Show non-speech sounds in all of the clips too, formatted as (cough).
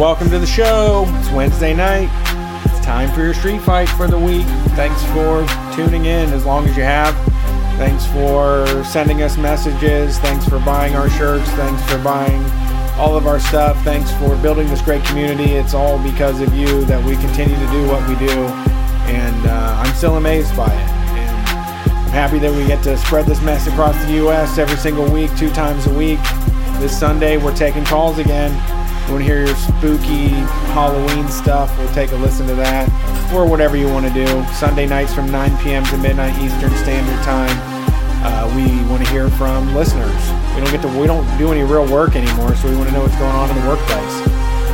welcome to the show. It's Wednesday night. It's time for your street fight for the week. Thanks for tuning in as long as you have. Thanks for sending us messages. Thanks for buying our shirts. Thanks for buying all of our stuff. Thanks for building this great community. It's all because of you that we continue to do what we do. And uh, I'm still amazed by it. And I'm happy that we get to spread this mess across the U.S. every single week, two times a week. This Sunday, we're taking calls again. You want to hear your spooky Halloween stuff? We'll take a listen to that, or whatever you want to do. Sunday nights from 9 p.m. to midnight Eastern Standard Time. Uh, we want to hear from listeners. We don't get to, we don't do any real work anymore, so we want to know what's going on in the workplace.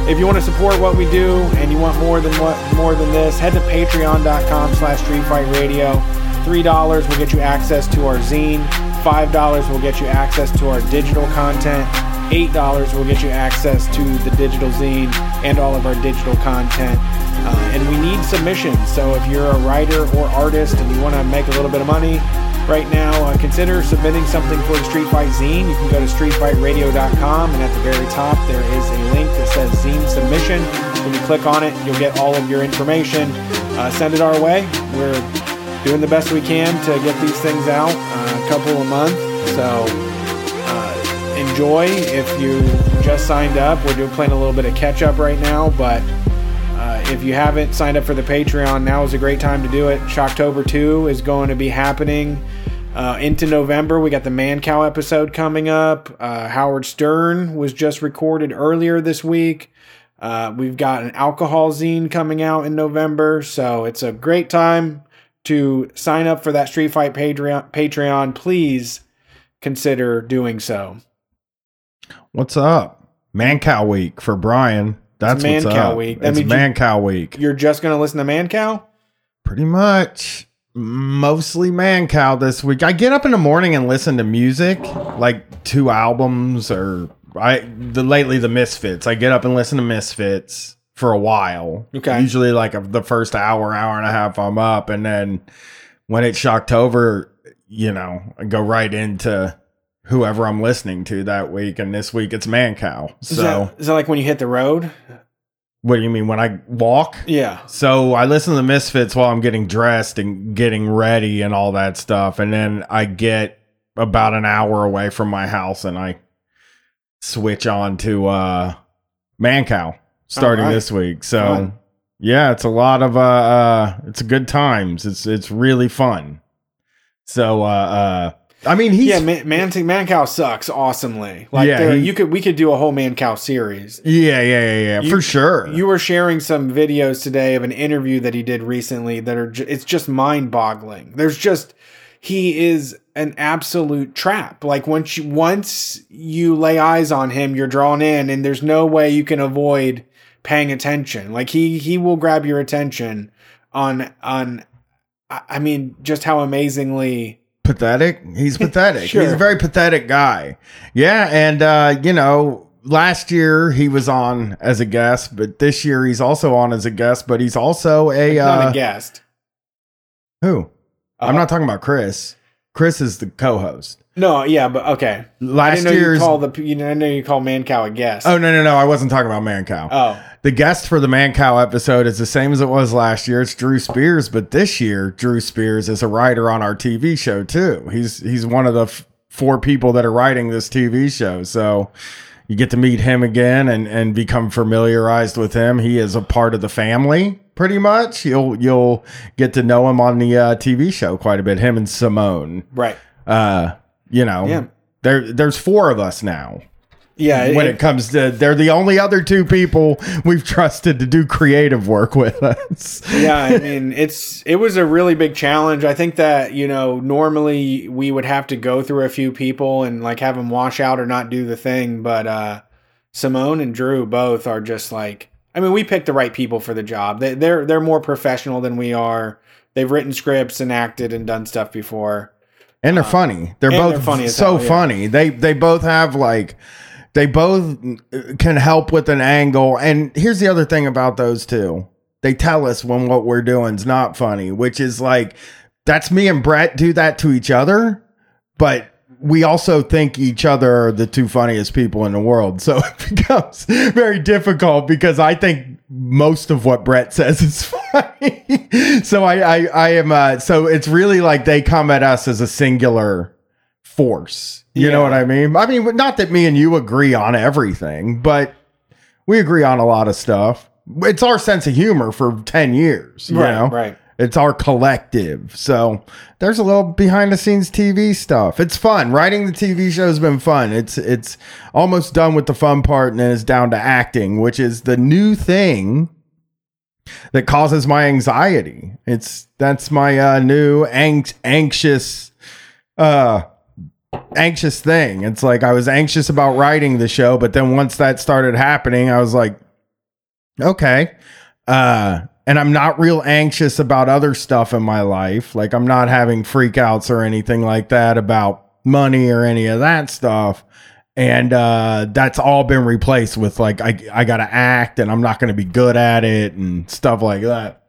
If you want to support what we do and you want more than what more than this, head to patreon.com/slash streetfightradio. Three dollars will get you access to our zine. Five dollars will get you access to our digital content. $8 will get you access to the digital zine and all of our digital content. Uh, and we need submissions. So if you're a writer or artist and you want to make a little bit of money right now, uh, consider submitting something for the Street Fight zine. You can go to streetfightradio.com and at the very top there is a link that says zine submission. When you click on it, you'll get all of your information. Uh, send it our way. We're doing the best we can to get these things out uh, a couple a month. So enjoy if you just signed up. We're doing playing a little bit of catch up right now, but uh, if you haven't signed up for the Patreon, now is a great time to do it. Shocktober 2 is going to be happening uh, into November. We got the Mancow episode coming up. Uh, Howard Stern was just recorded earlier this week. Uh, we've got an alcohol zine coming out in November, so it's a great time to sign up for that Street Fight Patreon. Patreon, please consider doing so. What's up? Mancow Week for Brian. That's Man what's Cow up. Week. That It's means Mancow Week. You're just going to listen to Mancow? Pretty much. Mostly Mancow this week. I get up in the morning and listen to music, like two albums or I the lately the Misfits. I get up and listen to Misfits for a while. Okay. Usually like a, the first hour, hour and a half I'm up and then when it's Shocktober, you know, I go right into whoever I'm listening to that week and this week it's Mancow. So Is that, is that like when you hit the road? What do you mean when I walk? Yeah. So I listen to the Misfits while I'm getting dressed and getting ready and all that stuff, and then I get about an hour away from my house and I switch on to uh Mancow starting right. this week. So Fun. yeah, it's a lot of uh, uh it's good times. It's it's really fun. So uh uh I mean he's yeah, man, man, man Cow sucks awesomely. Like Yeah, he- you could we could do a whole Mancow series. yeah, yeah, yeah, yeah, You- for sure. You were sharing some videos today of an interview that he did recently that are ju- it's just mind-boggling. There's just he is an absolute trap. Like once you once you lay eyes on him, you're drawn in and there's no way you can avoid paying attention. Like he he will grab your attention on on I mean just how amazingly pathetic. He's (laughs) pathetic. Sure. He's a very pathetic guy. Yeah, and uh, you know, last year he was on as a guest, but this year he's also on as a guest, but he's also a uh, not a guest. who? I'm Uh, not talking about Chris. Chris is the co-host. No, yeah, but okay. I Last you year's call the you know I know you call Mancow a guest. Oh no no no! I wasn't talking about Mancow. Oh. The guest for the Mancow episode is the same as it was last year. It's Drew Spears, but this year Drew Spears is a writer on our TV show too. He's he's one of the f- four people that are writing this TV show. So you get to meet him again and and become familiarized with him. He is a part of the family pretty much. You'll you'll get to know him on the uh, TV show quite a bit. Him and Simone. Right. Uh, you know, Yeah. there there's four of us now Yeah, when it comes to they're the only other two people we've trusted to do creative work (laughs) with us. yeah, I mean, it's it was a really big challenge. I think that you know normally we would have to go through a few people and like have them wash out or not do the thing, but uh, Simone and Drew both are just like. I mean, we picked the right people for the job. They, they're they're more professional than we are. They've written scripts and acted and done stuff before. And they're uh-huh. funny. They're both they're funny so hell, yeah. funny. They they both have like they both uh, can help with an angle. And here's the other thing about those two. They tell us when what we're doing's not funny, which is like that's me and Brett do that to each other, but we also think each other are the two funniest people in the world. So (laughs) it becomes very difficult because I think most of what Brett says is funny. (laughs) so I, I, I am, uh, so it's really like they come at us as a singular force. You know what I mean? I mean, not that me and you agree on everything, but we agree on a lot of stuff. It's our sense of humor for 10 years. You Right, know? right. It's our collective. So there's a little behind the scenes TV stuff. It's fun. Writing the TV show has been fun. It's it's almost done with the fun part and then it's down to acting, which is the new thing that causes my anxiety. It's that's my uh, new ang- anxious uh anxious thing. It's like I was anxious about writing the show, but then once that started happening, I was like okay. Uh and I'm not real anxious about other stuff in my life. Like I'm not having freakouts or anything like that about money or any of that stuff. And uh that's all been replaced with like I I got to act and I'm not going to be good at it and stuff like that.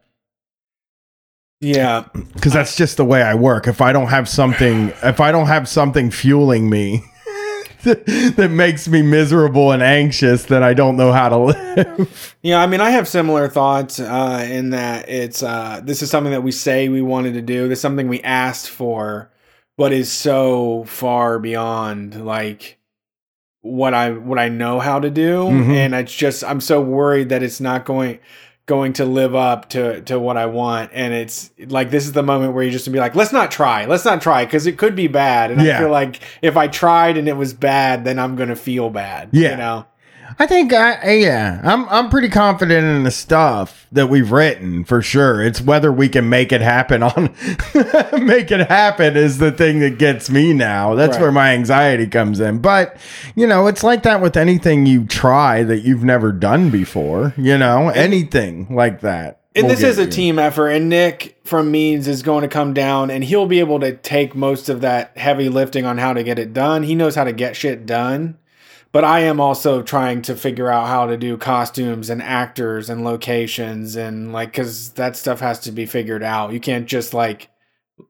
Yeah. (clears throat) Cuz that's just the way I work. If I don't have something if I don't have something fueling me (laughs) that makes me miserable and anxious, then I don't know how to live. (laughs) Yeah, I mean, I have similar thoughts uh, in that it's uh, this is something that we say we wanted to do. This is something we asked for, but is so far beyond like what I what I know how to do, Mhm. and it's just I'm so worried that it's not going going to live up to to what I want. And it's like this is the moment where you just be like, let's not try, let's not try, because it could be bad. And Yeah. I feel like if I tried and it was bad, then I'm gonna feel bad. Yeah. you know. I think I yeah, I'm I'm pretty confident in the stuff that we've written for sure. It's whether we can make it happen on (laughs) make it happen is the thing that gets me now. That's Right. where my anxiety comes in. But, you know, it's like that with anything you try that you've never done before, you know, anything like that. And will this is a you. team effort, and Nick from Means is going to come down, and he'll be able to take most of that heavy lifting on how to get it done. He knows how to get shit done, but I am also trying to figure out how to do costumes and actors and locations and like because that stuff has to be figured out. You can't just like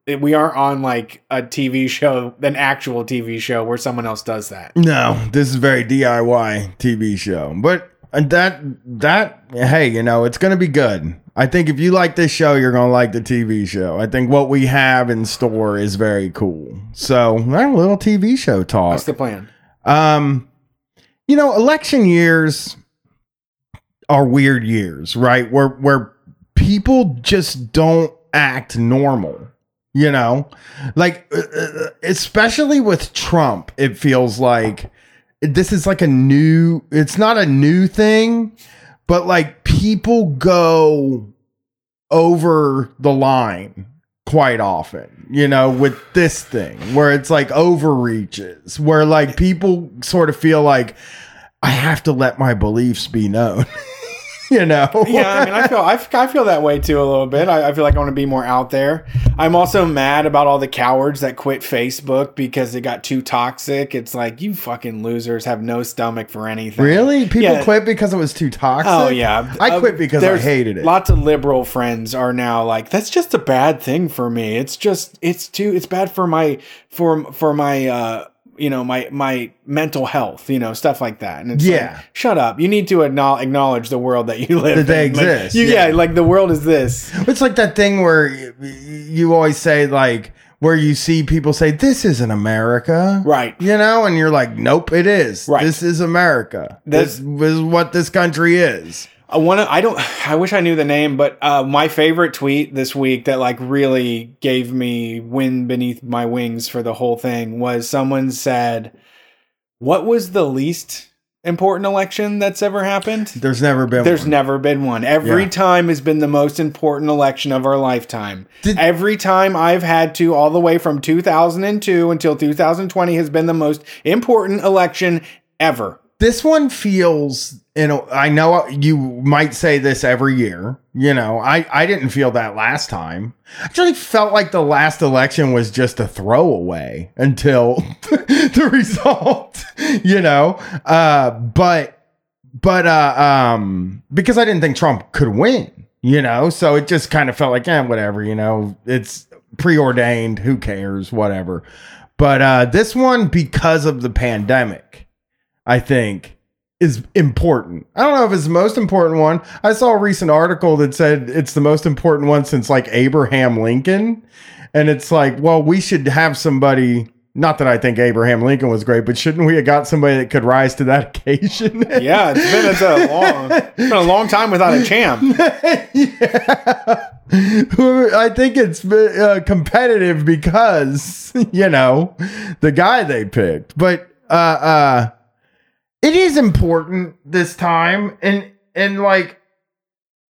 we aren't on like a TV show, an actual TV show where someone else does that. No, this is very DIY TV show. But and that that hey, you know, it's going to be good. I think if you like this show, you're going to like the TV show. I think what we have in store is very cool. So, a little TV show talk. What's the plan? Um, you know, election years are weird years, right? Where where people just don't act normal. You know, like uh, uh, especially with Trump, it feels like this is like a new. It's not a new thing, but like people go over the line quite often, you know, with this thing where it's like overreaches, where like people sort of feel like I have to let my beliefs be known, (laughs) (laughs) you know? (laughs) yeah, I mean, I feel I, I feel that way too a little bit. I, I feel like I want to be more out there. I'm also mad about all the cowards that quit Facebook because it got too toxic. It's like you fucking losers have no stomach for anything. really? People Yeah. quit because it was too toxic? Oh yeah, I Uh, quit because I hated it. Lots of liberal friends are now like, that's just a bad thing for me. It's just it's too it's bad for my for for my uh you know my my mental health you know stuff like that and it's Yeah. like, shut up you need to acknowledge, the world that you live That they in Like, exist, you, yeah. yeah. like the world is this It's like that thing where you always say, like, where you see people say, This isn't America. Right. You know, and you're like, Nope, it is. Right. This is America. This is what this country is. I want to. I don't. (sighs) I wish I knew the name, but uh, my favorite tweet this week that like really gave me wind beneath my wings for the whole thing was someone said, "What was the least important election that's ever happened?" There's never been There's one. never been one. Every Yeah. time has been the most important election of our lifetime. Did- Every time I've had to, all the way from 2002 until 2020, has been the most important election ever. This one feels you know i know you might say this every year you know i i didn't feel that last time. I actually felt like the last election was just a throwaway until (laughs) the result (laughs) you know uh but but uh um because i didn't think trump could win you know so it just kind of felt like eh, whatever you know it's preordained who cares whatever. But uh, this one, because of the pandemic, I think is important. I don't know if it's the most important one. I saw a recent article that said it's the most important one since like Abraham Lincoln. And it's like, well, we should have somebody. Not that I think Abraham Lincoln was great, but shouldn't we have got somebody that could rise to that (laughs) occasion? Yeah, it's been it's a (laughs) long, it's been a long time without a champ. (laughs) yeah. I think it's uh, competitive because you know the guy they picked, but uh, uh, it is important this time, and and like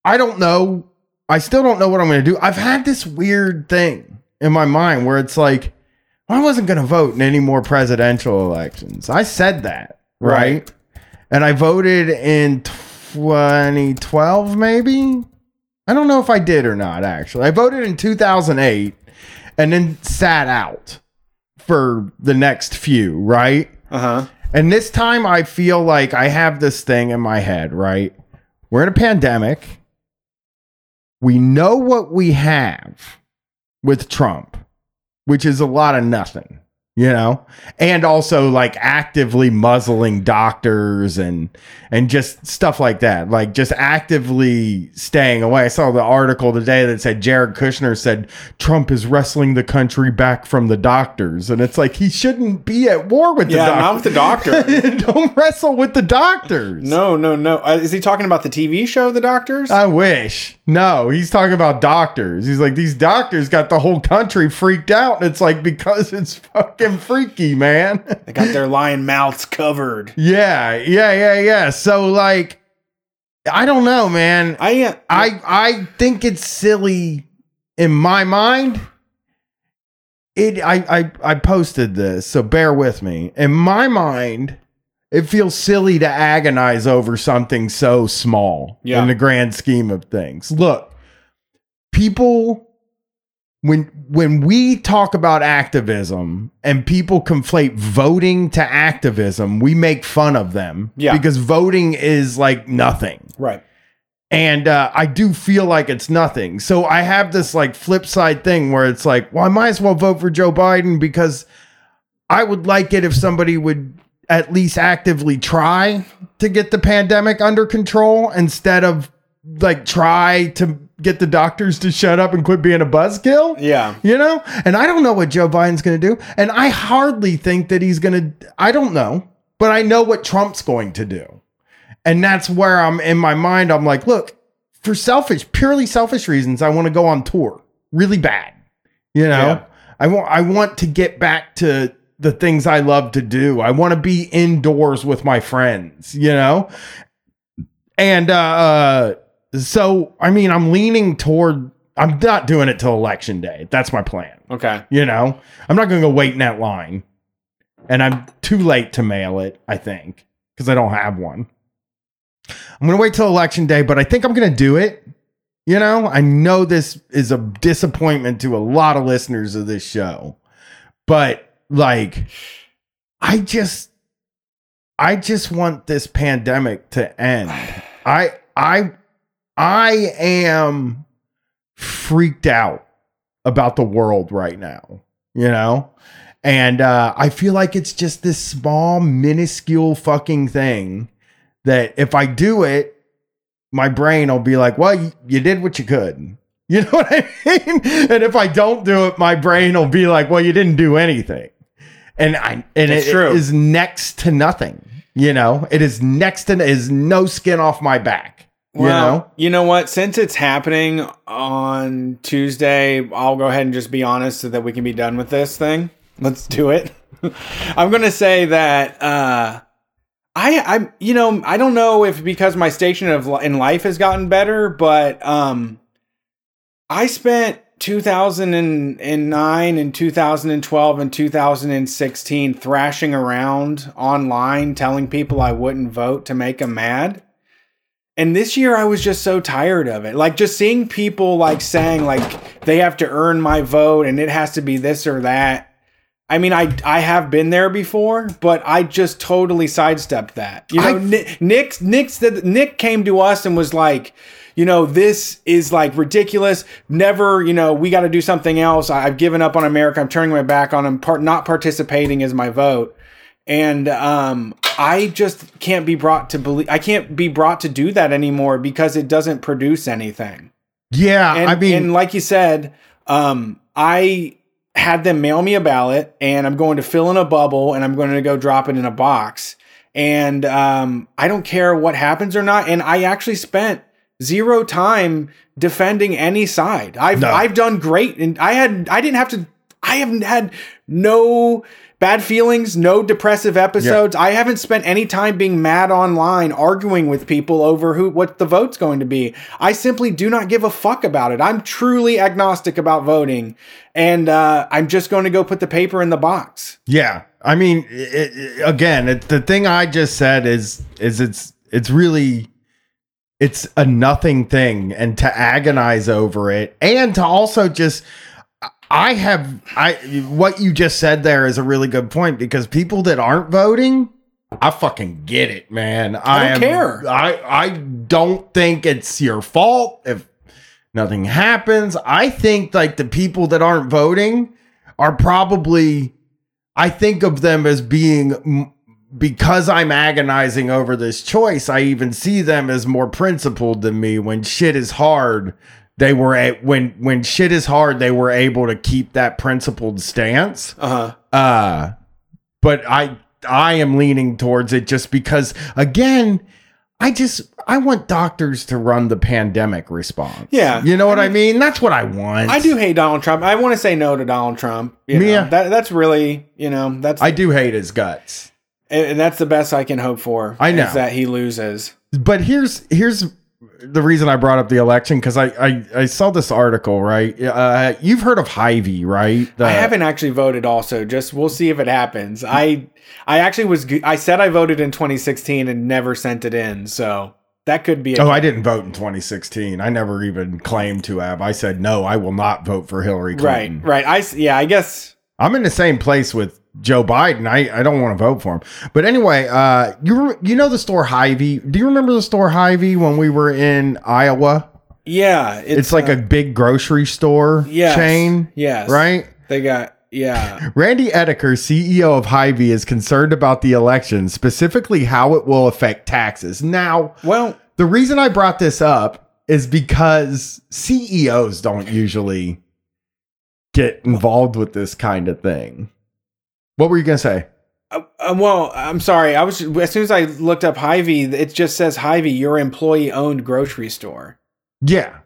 I don't know, I still don't know what I'm going to do. I've had this weird thing in my mind where it's like I wasn't going to vote in any more presidential elections. I said that right, Right. and I voted in 2012, maybe. I don't know if I did or not, actually. I voted in 2008 and then sat out for the next few, right? Uh huh. And this time I feel like I have this thing in my head, right? We're in a pandemic. We know what we have with Trump, which is a lot of nothing, you know? And also like actively muzzling doctors and and just stuff like that. Like just actively staying away. I saw the article today that said Jared Kushner said Trump is wrestling the country back from the doctors. And it's like he shouldn't be at war with Yeah, the doctors. not with the doctor. Don't wrestle with the doctors. No, no, no. Uh, is he talking about the TV show, The Doctors? I wish. No, he's talking about doctors. He's like, these doctors got the whole country freaked out. And it's like, because it's fucking freaky, man. (laughs) they got their lion mouths covered. yeah, yeah, yeah, yeah. So, like, I don't know, man. I, uh, I I think it's silly in my mind. It I I I posted this, so bear with me. In my mind, it feels silly to agonize over something so small Yeah. in the grand scheme of things. Look, people when when we talk about activism and people conflate voting to activism, we make fun of them Yeah. because voting is like nothing right. and uh, I do feel like it's nothing. So I have this like flip side thing where it's like, well, I might as well vote for Joe Biden because I would like it if somebody would at least actively try to get the pandemic under control instead of like try to get the doctors to shut up and quit being a buzzkill. Yeah. You know? And I don't know what Joe Biden's going to do. And I hardly think that he's going to, I don't know, but I know what Trump's going to do. And that's where I'm in my mind. I'm like, look, for selfish, purely selfish reasons, I want to go on tour really bad. You know, Yeah. I want, I want to get back to the things I love to do. I want to be indoors with my friends, you know? And, uh, uh, so, I mean, I'm leaning toward, I'm not doing it till election day. That's my plan. Okay. You know, I'm not going to go wait in that line. And I'm too late to mail it, I think, because I don't have one. I'm going to wait till election day, but I think I'm going to do it. You know, I know this is a disappointment to a lot of listeners of this show, but like, I just, I just want this pandemic to end. (sighs) I, I, I am freaked out about the world right now, you know? And uh, I feel like it's just this small, minuscule fucking thing that if I do it, my brain will be like, well, you, you did what you could. (laughs) You know what I mean? And if I don't do it, my brain will be like, well, you didn't do anything. And I and It's it true. is next to nothing. You know, it is next to is no skin off my back. You know, you know what? Since it's happening on Tuesday, I'll go ahead and just be honest so that we can be done with this thing. Let's do it. (laughs) I'm gonna say that uh, I, I'm, you know, I don't know if because my station of in life has gotten better, but um, I spent 2009 and 2012 and 2016 thrashing around online telling people I wouldn't vote to make them mad. And this year I was just so tired of it. Like just seeing people like saying like they have to earn my vote and it has to be this or that. I mean, I I have been there before, but I just totally sidestepped that. You know, I- Nick Nick Nick said Nick came to us and was like, you know, this is like ridiculous. Never, you know, we got to do something else. I, have given up on America. I'm turning my back on them. Part not participating is my vote. And um, I just can't be brought to believe. I can't be brought to do that anymore because it doesn't produce anything. Yeah, And, I mean, and like you said, um, I had them mail me a ballot, and I'm going to fill in a bubble, and I'm going to go drop it in a box. And um, I don't care what happens or not. And I actually spent zero time defending any side. I've No. I've done great, and I had I didn't have to. I haven't had no bad feelings, no depressive episodes. I haven't spent any time being mad online arguing with people over who what the vote's going to be. I simply do not give a fuck about it. I'm truly agnostic about voting, and uh, I'm just going to go put the paper in the box. Yeah, I mean, it, it- again, it, the thing I just said is is it's it's really it's a nothing thing, and to agonize over it, and to also just I have I what you just said there is a really good point because people that aren't voting. I fucking get it, man. I, don't am- care. I I don't think it's your fault if nothing happens. I think like the people that aren't voting are probably I think of them as being because I'm agonizing over this choice. I even see them as more principled than me. When shit is hard, they were a- when when shit is hard, they were able to keep that principled stance. Uh huh. Uh but I I am leaning towards it just because again, I just I want doctors to run the pandemic response. Yeah. You know what I mean? That's what I want. I do hate Donald Trump. I want to say no to Donald Trump. You know, Yeah. that that's really you know that's I do hate his guts. and and that's the best I can hope for. I know. is that he loses. but here's here's the reason I brought up the election because I, I I saw this article right. Uh, you've heard of Hy-Vee, right? The- I haven't actually voted. Also, just we'll see if it happens. I I actually was. I said I voted in 2016 and never sent it in. So that could be. A, Oh, I didn't vote in 2016. I never even claimed to have. I said no. I will not vote for Hillary right. Clinton. Right. I s- yeah. I guess. I'm in the same place with Joe Biden. I, I don't want to vote for him. But anyway, uh, you you know the store Hy-Vee? Do you remember the store Hy-Vee when we were in Iowa? Yeah. It's, like uh, a big grocery store yes, chain, Yes. right? They got. Yeah. Randy Edeker, CEO of Hy-Vee, is concerned about the election, specifically how it will affect taxes. Now, Well. the reason I brought this up is because CEOs don't usually get involved with this kind of thing. What were you going to say? Uh, uh, well, I'm sorry. I was as soon as I looked up Hy-Vee, it just says Hy-Vee, your employee-owned grocery store. Yeah.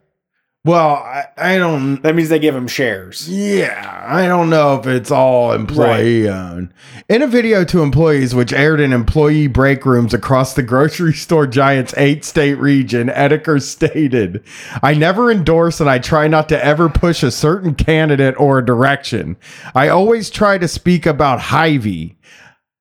Well, I, I don't. That means they give them shares. Yeah, I don't know if it's all employee owned. In a video to employees, which aired in employee break rooms across the grocery store giant's eight state region, Edeker stated, I never endorse and I try not to ever push a certain candidate or a direction. I always try to speak about Hy-Vee.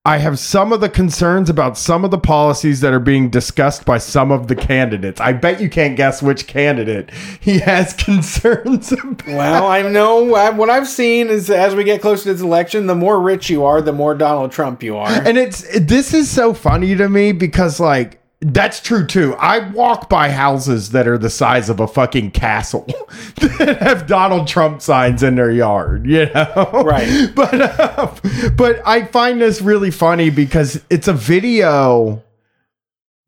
I have some of the concerns about some of the policies that are being discussed by some of the candidates. I bet you can't guess which candidate he has (laughs) concerns about. Well, I know I, what I've seen is as we get closer to this election, the more rich you are, the more Donald Trump you are. And it's this is so funny to me because like that's true too. I walk by houses that are the size of a fucking castle (laughs) that have Donald Trump signs in their yard, you know? Right. (laughs) But uh, but I find this really funny because it's a video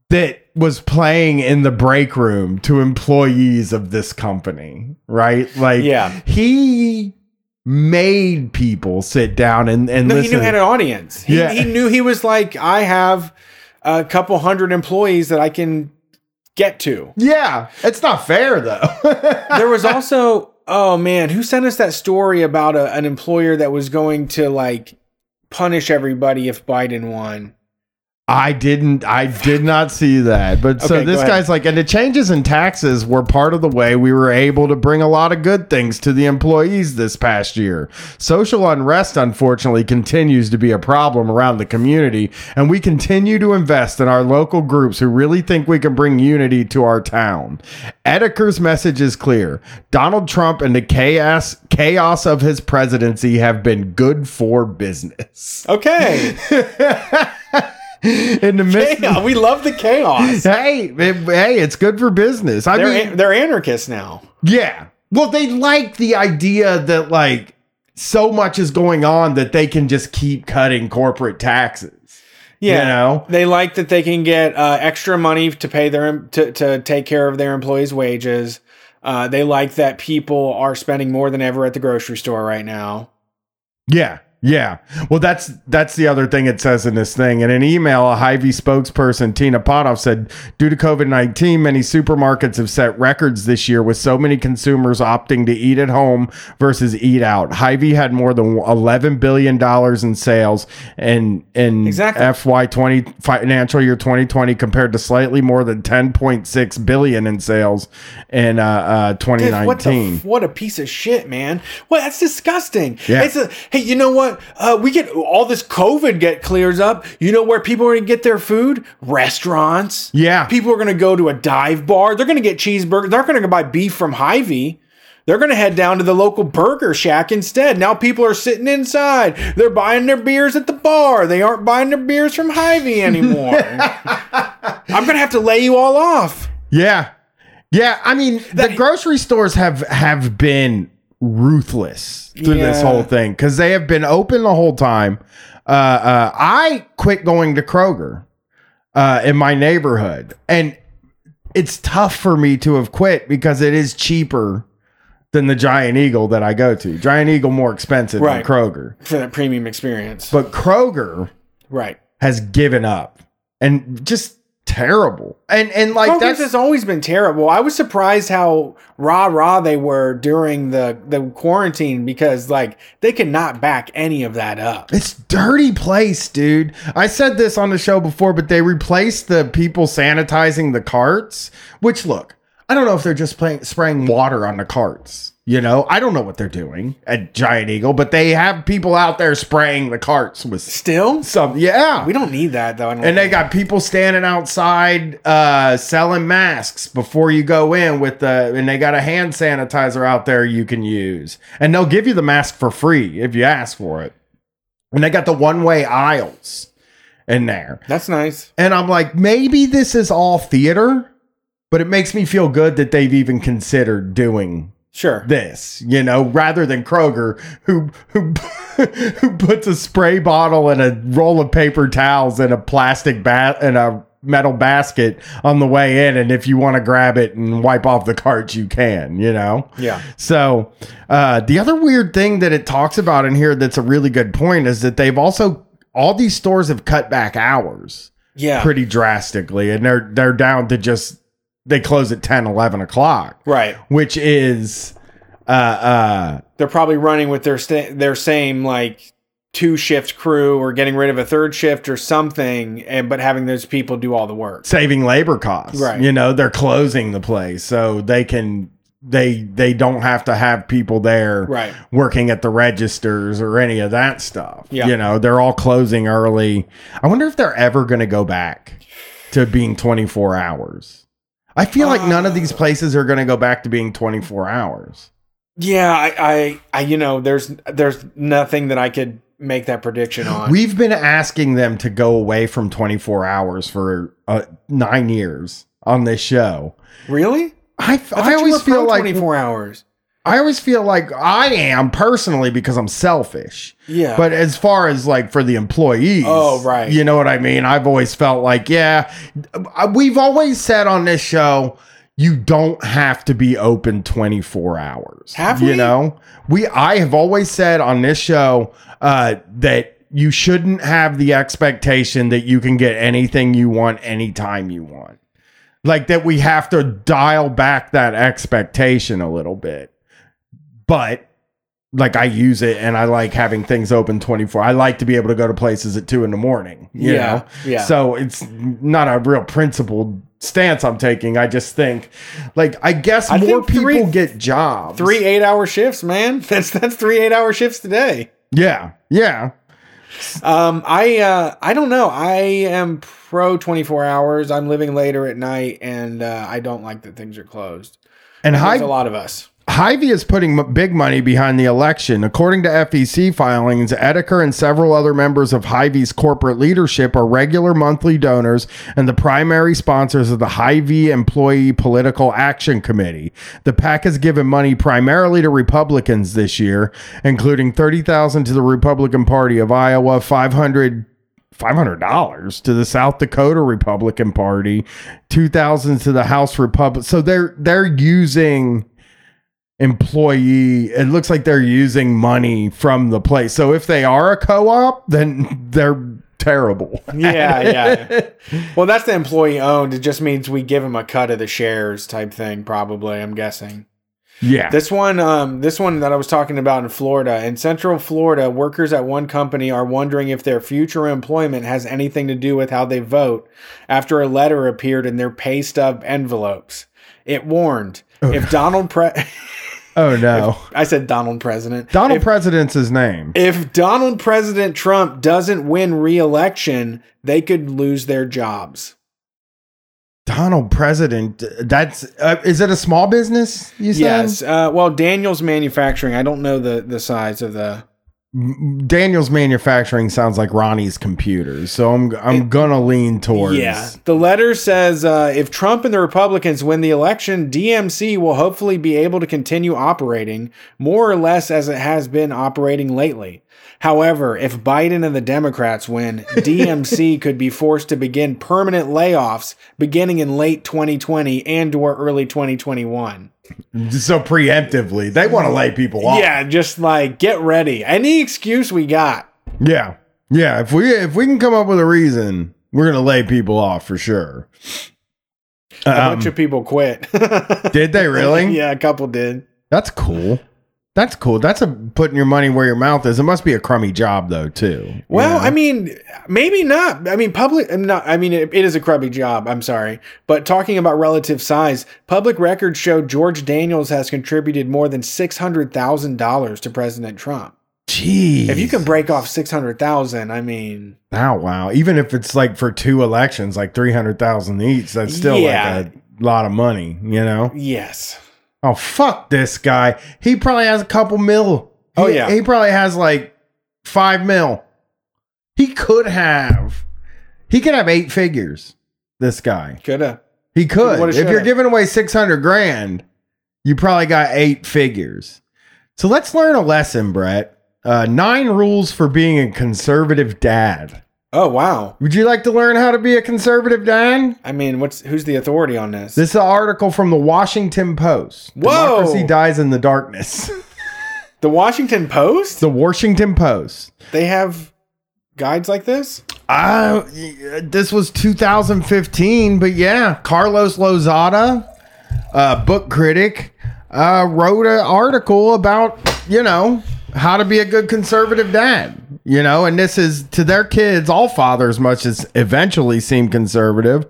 that was playing in the break room to employees of this company, right? Like Yeah. he made people sit down and and No, he knew he had an audience. He, Yeah. he knew he was like, I have a couple hundred employees that I can get to. Yeah, it's not fair though. (laughs) There was also, oh man, who sent us that story about a, an employer that was going to like punish everybody if Biden won? I didn't. I did not see that. But so Okay, this guy's like, and the changes in taxes were part of the way we were able to bring a lot of good things to the employees this past year. Social unrest, unfortunately, continues to be a problem around the community, and we continue to invest in our local groups who really think we can bring unity to our town. Edeker's message is clear: Donald Trump and the chaos chaos of his presidency have been good for business. Okay. (laughs) (laughs) in the midst. Yeah, we love the chaos. Hey, it- hey, it's good for business. I They're mean, they're anarchists now. yeah. Well, they like the idea that like so much is going on that they can just keep cutting corporate taxes. Yeah, You know? they like that they can get uh, extra money to pay their to to take care of their employees' wages. Uh, they like that people are spending more than ever at the grocery store right now. Yeah. Yeah. Well, that's that's the other thing it says in this thing. In an email, a Hy-Vee spokesperson, Tina Potthoff, said, due to COVID-19, many supermarkets have set records this year with so many consumers opting to eat at home versus eat out. Hy-Vee had more than $11 billion in sales in, in Exactly. FY20 financial year 2020 compared to slightly more than 10.6 billion in sales in uh, uh, Dude, What, the, 2019. what a piece of shit, man! Well, that's disgusting. Yeah. It's a, hey, you know what? Uh, we get all this COVID get clears up. You know where people are gonna get their food? Restaurants. Yeah. People are gonna go to a dive bar. They're gonna get cheeseburgers. They're gonna go buy beef from Hy-Vee. They're gonna head down to the local burger shack instead. Now people are sitting inside. They're buying their beers at the bar. They aren't buying their beers from Hy-Vee anymore. (laughs) I'm gonna have to lay you all off. Yeah. Yeah, I mean, the grocery stores have have been ruthless through this whole thing cuz they have been open the whole time. Uh, uh I quit going to Kroger uh in my neighborhood and it's tough for me to have quit because it is cheaper than the Giant Eagle that I go to. Giant Eagle more expensive Right. than Kroger. for that premium experience. But Kroger right. has given up and just terrible. And and like Kroger's that's has always been terrible. I was surprised how rah rah they were during the the quarantine because like they could not back any of that up. It's dirty place, dude. I said this on the show before, but they replaced the people sanitizing the carts. Which look, I don't know if they're just playing, spraying water on the carts. You know, I don't know what they're doing at Giant Eagle, but they have people out there spraying the carts with Still, some. Yeah, we don't need that though. And they got people standing outside uh, selling masks before you go in with the, and they got a hand sanitizer out there you can use, and they'll give you the mask for free if you ask for it. And they got the one way aisles in there, that's nice. and I'm like, maybe this is all theater, but it makes me feel good that they've even considered doing Sure. this, you know, rather than Kroger, who who (laughs) who puts a spray bottle and a roll of paper towels in a plastic bat and a metal basket on the way in, and if you want to grab it and wipe off the cart, you can, you know. Yeah. So uh, the other weird thing that it talks about in here that's a really good point is that they've also all these stores have cut back hours Yeah. pretty drastically, and they're they're down to just they close at 10, 11 o'clock right. which is uh uh They're probably running with their sta- their same like two shift crew or getting rid of a third shift or something, and but having those people do all the work. saving labor costs Right. you know they're closing the place so they can they they don't have to have people there Right. working at the registers or any of that stuff Yeah. you know they're all closing early i wonder if they're ever going to go back to being 24 hours i feel like none of these Uh. places are going to go back to being 24 hours Yeah, I, I, I, you know, there's there's nothing that I could make that prediction on. We've been asking them to go away from 24 hours for uh, nine years on this show. really? I, thought I always feel like 24 hours. I always feel like I am personally because I'm selfish. Yeah. But as far as like for the employees, Oh, right. You know what I mean? I've always felt like, yeah, uh, we've always said on this show, you don't have to be open 24 hours. Have you we? know? We I have always said on this show uh that you shouldn't have the expectation that you can get anything you want anytime you want. Like that we have to dial back that expectation a little bit. But like I use it and I like having things open 24. I like to be able to go to places at two in the morning. You Yeah, know? yeah. So it's not a real principled stance I'm taking. I just think like I guess I more think three- people get jobs. three eight hour shifts, man. (laughs) That's that's three eight hour shifts today. Yeah. Yeah. Um, I uh, I don't know. I am pro 24 hours. I'm living later at night, and uh, I don't like that things are closed. And high a lot of us. Hy-Vee is putting big money behind the election. According to FEC filings, Edeker and several other members of Hy-Vee's corporate leadership are regular monthly donors and the primary sponsors of the Hy-Vee Employee Political Action Committee. The PAC has given money primarily to Republicans this year, including 30000 to the Republican Party of Iowa, 500 $500 to the South Dakota Republican Party, 2000 to the House Republic. So they're they're using employee it looks like they're using money from the place so if they are a co-op then they're terrible Yeah, yeah. (laughs) well, that's the employee owned. It just means we give them a cut of the shares type thing, probably. I'm guessing. yeah This one, um, this one that I was talking about in Florida, in Central Florida, workers at one company are wondering if their future employment has anything to do with how they vote after a letter appeared in their pay stub envelopes. It warned if Donald Pre, (laughs) oh no I said Donald President, donald If- president's his name if Donald President Trump doesn't win re-election, they could lose their jobs. donald president that's uh, is it a small business you said Yes. Uh, well, Daniel's Manufacturing. I don't know the the size of the. Daniel's manufacturing sounds like ronnie's computers so i'm i'm gonna lean towards Yeah. The letter says uh, if Trump and the Republicans win the election, DMC will hopefully be able to continue operating more or less as it has been operating lately. However, if Biden and the Democrats win, (laughs) DMC could be forced to begin permanent layoffs beginning in late 2020 and or early 2021. So preemptively they want to lay people off Yeah, just like get ready. Any excuse we got. Yeah. Yeah. If we if we can come up with a reason, we're gonna lay people off for sure. A Um, bunch of people quit. did they really? (laughs) yeah, a couple did. That's cool. That's cool. That's a putting your money where your mouth is. It must be a crummy job though, too. Well, know? I mean, maybe not. I mean, public. I'm not. I mean, it, it is a crummy job. I'm sorry, but talking about relative size, public records show George Daniels has contributed more than six hundred thousand dollars to President Trump. Jeez. If you can break off six hundred thousand, I mean, Oh wow. Even if it's like for two elections, like three hundred thousand each, that's still Yeah. like a lot of money, you know? yes, Oh fuck this guy. He probably has a couple mil. Oh, He- yeah. He probably has like five mil. He could have. He could have eight figures. This guy. coulda. He could. Would've, If you're giving away six hundred grand, you probably got eight figures. So let's learn a lesson, Brett. Uh, nine rules for being a conservative dad. Oh wow. Would you like to learn how to be a conservative dad? I mean, what's who's the authority on this? This is an article from the Washington Post. Whoa. Democracy dies in the darkness. (laughs) the Washington Post. the Washington Post. They have guides like this. Uh, this was 2015, but yeah, Carlos Lozada, uh, book critic, uh, wrote an article about, you know, how to be a good conservative dad. You know, and this is to their kids, all fathers must as eventually seem conservative.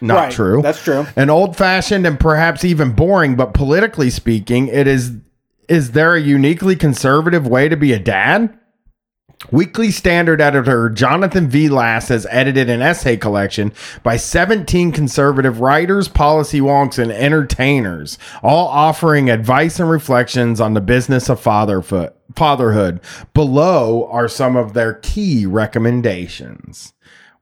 Not Right, true. that's true. An old fashioned and perhaps even boring, but politically speaking, it is is there a uniquely conservative way to be a dad? Weekly Standard editor Jonathan V. Last has edited an essay collection by 17 conservative writers, policy wonks, and entertainers, all offering advice and reflections on the business of fatherhood. fatherhood. Below are some of their key recommendations.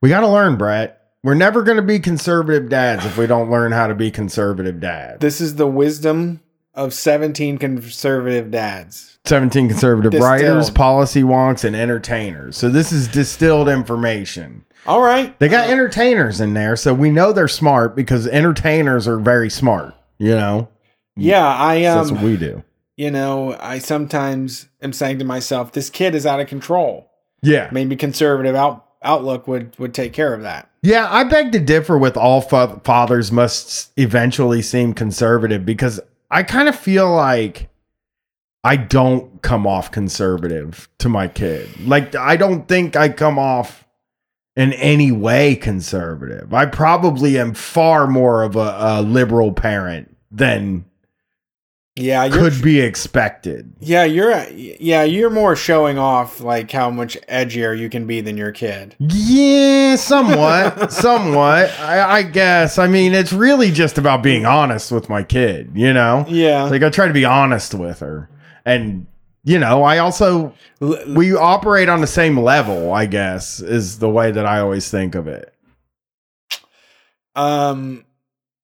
We got to learn, Brett. We're never going to be conservative dads if we don't learn how to be conservative dads. This is the wisdom of 17 conservative dads. 17 conservative Distilled. writers, policy wonks, and entertainers. So this is distilled information. All right. They got entertainers in there, so we know they're smart because entertainers are very smart. You know, Yeah, I So that's um what we do. you know, I sometimes am saying to myself, this kid is out of control. Yeah, Maybe conservative out, outlook would would take care of that. yeah. I beg to differ with all fa- fathers must eventually seem conservative because I kind of feel like I don't come off conservative to my kid. Like I don't think I come off in any way conservative. I probably am far more of a, a liberal parent than Yeah, could be expected. yeah you're yeah you're more showing off like how much edgier you can be than your kid. Yeah, somewhat, (laughs) somewhat. I, I guess. I mean, it's really just about being honest with my kid. You know, Yeah, like I try to be honest with her, and you know, I also we operate on the same level. I guess is the way that I always think of it. um,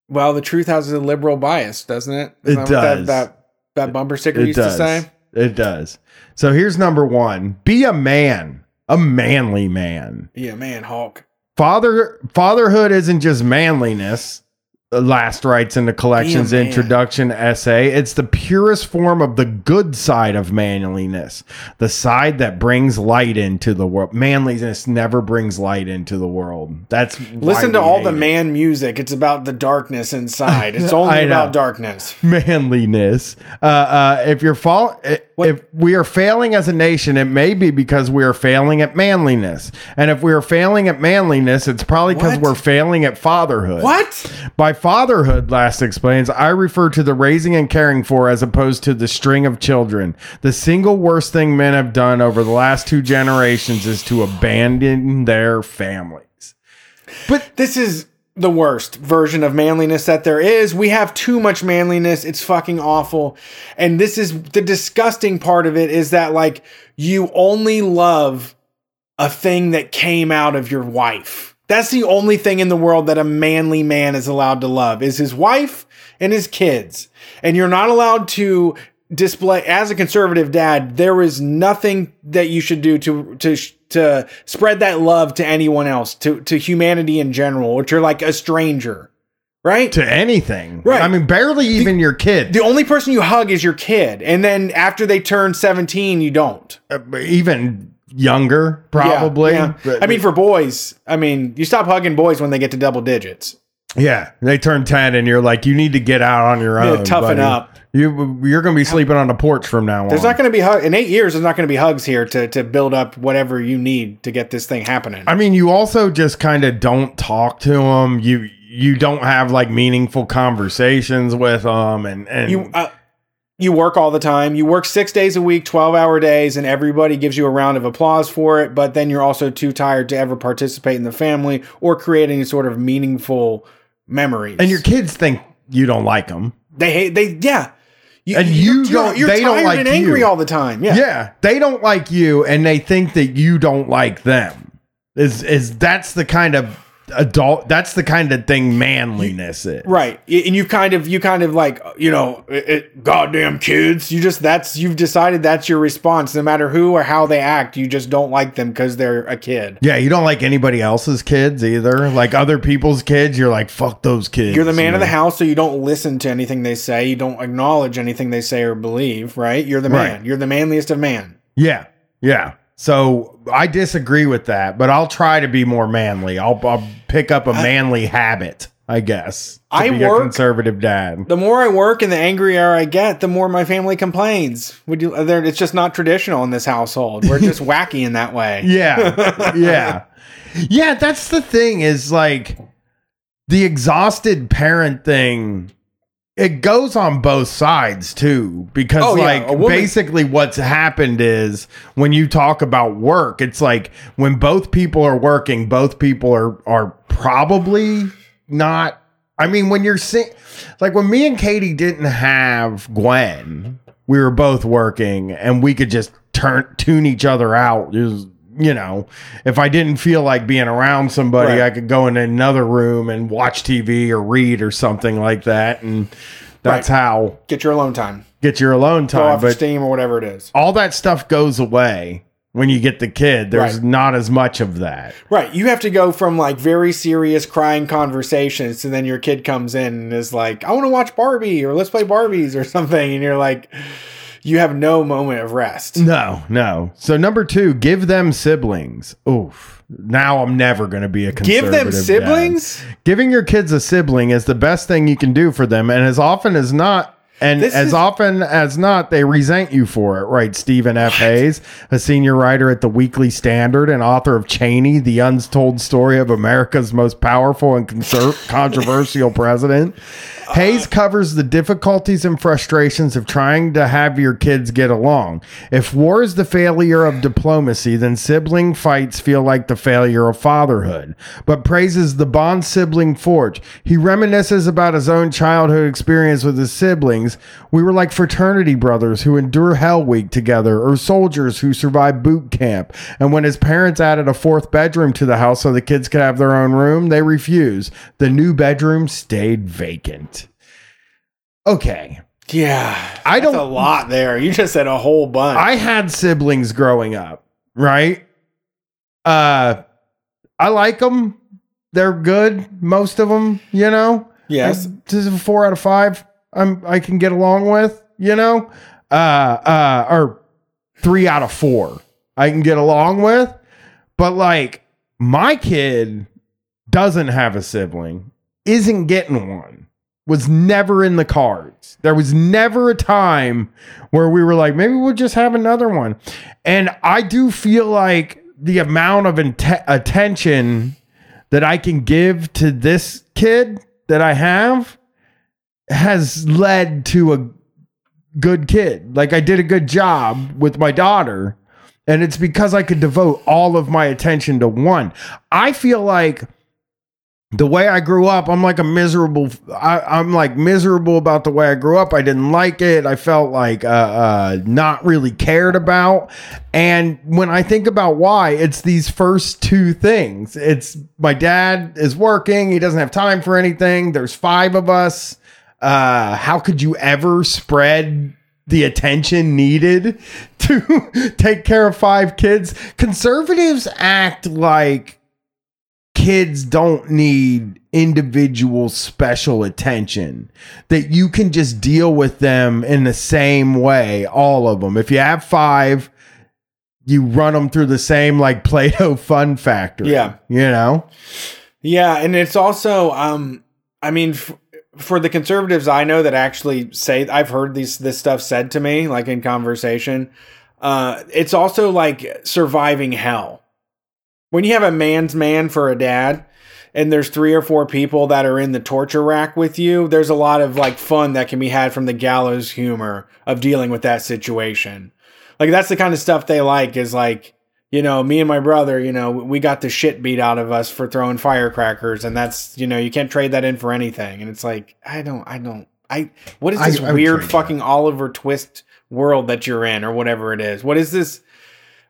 well, the truth has a liberal bias, doesn't it? It Isn't that does. That, that that bumper sticker It used does. to say. It does. So here's number one: be a man, a manly man. Yeah, man, Hulk. Father fatherhood isn't just manliness. The last writes in the collection's man. introduction essay. It's the purest form of the good side of manliness, the side that brings light into the world. Manliness never brings light into the world. That's Listen to all the it. man music. It's about the darkness inside. It's (laughs) only about darkness. manliness. Uh, uh, if you're fall, What- if we are failing as a nation, it may be because we are failing at manliness. And if we are failing at manliness, it's probably because we're failing at fatherhood. What? By fatherhood, Last explains, I refer to the raising and caring for as opposed to the string of children. The single worst thing men have done over the last two generations is to abandon their families. But this is the worst version of manliness that there is. We have too much manliness. It's fucking awful. And this is the disgusting part of it is that like you only love a thing that came out of your wife. That's the only thing in the world that a manly man is allowed to love is his wife and his kids. And you're not allowed to display as a conservative dad, there is nothing that you should do to to to spread that love to anyone else, to to humanity in general, which you're like a stranger. Right? To anything. Right. I mean, barely even your kid. the only person you hug is your kid. And then after they turn 17, you don't. Uh, even younger, probably. yeah. But- I mean, for boys, I mean, you stop hugging boys when they get to double digits. yeah, they turn ten, and you're like, you need to get out on your Yeah, own. toughen buddy. up. You you're gonna be sleeping on the porch from now on. There's not going to be hug in eight years. There's not going to be hugs here to to build up whatever you need to get this thing happening. I mean, you also just kind of don't talk to them. You you don't have like meaningful conversations with them, and and you uh, you work all the time. You work six days a week, twelve hour days, and everybody gives you a round of applause for it. But then you're also too tired to ever participate in the family or create any sort of meaningful memories. and your kids think you don't like them. they hate they yeah. You, And you you're, don't- You're they tired don't like and angry you. all the time. Yeah. Yeah, they don't like you, and they think that you don't like them. Is is that's the kind of adult? That's the kind of thing manliness is. Right, and you kind of, you kind of like, you know, it, it, goddamn kids. You just that's you've decided that's your response. No matter who or how they act, you just don't like them because they're a kid. Yeah, you don't like anybody else's kids either. Like other people's kids, you're like, fuck those kids. You're the man of the house, so you don't listen to anything they say. You don't acknowledge anything they say or believe. Right? You're the man. Right. You're the manliest of man. Yeah, yeah. So I disagree with that, but I'll try to be more manly. I'll, I'll pick up a manly habit, I guess. I work- a conservative dad. The more I work and the angrier I get, the more my family complains. Would you? It's just not traditional in this household. We're just (laughs) wacky in that way. Yeah, (laughs) yeah, yeah. That's the thing. Is like the exhausted parent thing. It goes on both sides too, because Oh, like woman- basically what's happened is when you talk about work, it's like when both people are working, both people are are probably not. I mean, when you're seeing, like when me and Katie didn't have Gwen, we were both working and we could just turn tune each other out. You know, if I didn't feel like being around somebody, Right. I could go in another room and watch TV or read or something like that. And that's how Get your alone time. get your alone Go time. off But steam or whatever it is. all that stuff goes away when you get the kid. There's Right. not as much of that. Right. You have to go from like very serious crying conversations to then your kid comes in and is like, I want to watch Barbie or let's play Barbies or something. And you're like, you have no moment of rest. No, no. So number two, give them siblings. Oof. Now I'm never going to be a conservative. Give them dad. siblings? Giving your kids a sibling is the best thing you can do for them, and as often as not, And This as is- often as not, they resent you for it, right? Stephen F. Hayes, a senior writer at the Weekly Standard and author of Cheney, the untold story of America's most powerful and conser- (laughs) controversial president. Hayes uh. covers the difficulties and frustrations of trying to have your kids get along. If war is the failure of diplomacy, then sibling fights feel like the failure of fatherhood, but praises the bond sibling forge. He reminisces about his own childhood experience with his siblings. We were like fraternity brothers who endure Hell Week together, or soldiers who survive boot camp. And when his parents added a fourth bedroom to the house so the kids could have their own room, they refused. The new bedroom stayed vacant. Okay. Yeah, I don't- a lot there. You just said a whole bunch. I had siblings growing up, right? Uh I like them. They're good, most of them, you know? yes, This is a 4 out of 5. I'm I can get along with, you know? Uh uh or 3 out of 4. I can get along with. But like my kid doesn't have a sibling, isn't getting one. Was never in the cards. There was never a time where we were like, maybe we'll just have another one. And I do feel like the amount of inte- attention that I can give to this kid that I have has led to a good kid. Like I did a good job with my daughter, and it's because I could devote all of my attention to one. I feel like the way I grew up, I'm like a miserable. I, I'm like miserable about the way I grew up. I didn't like it. I felt like uh, uh, not really cared about. And when I think about why, it's these first two things. It's my dad is working. He doesn't have time for anything. There's five of us. Uh, how could you ever spread the attention needed (laughs) to take care of five kids? Conservatives act like kids don't need individual special attention that you can just deal with them in the same way all of them if you have five you run them through the same like play-doh fun factory Yeah. you know Yeah, and it's also, um, I mean, f- for the conservatives, I know that actually say I've heard these this stuff said to me, like in conversation. Uh, it's also like surviving hell. When you have a man's man for a dad, and there's three or four people that are in the torture rack with you, there's a lot of like fun that can be had from the gallows humor of dealing with that situation. Like that's the kind of stuff they like is like, you know, me and my brother, you know, we got the shit beat out of us for throwing firecrackers and that's, you know, you can't trade that in for anything. And it's like, I don't I don't I what is this I weird fucking Oliver Twist world that you're in or whatever it is? What is this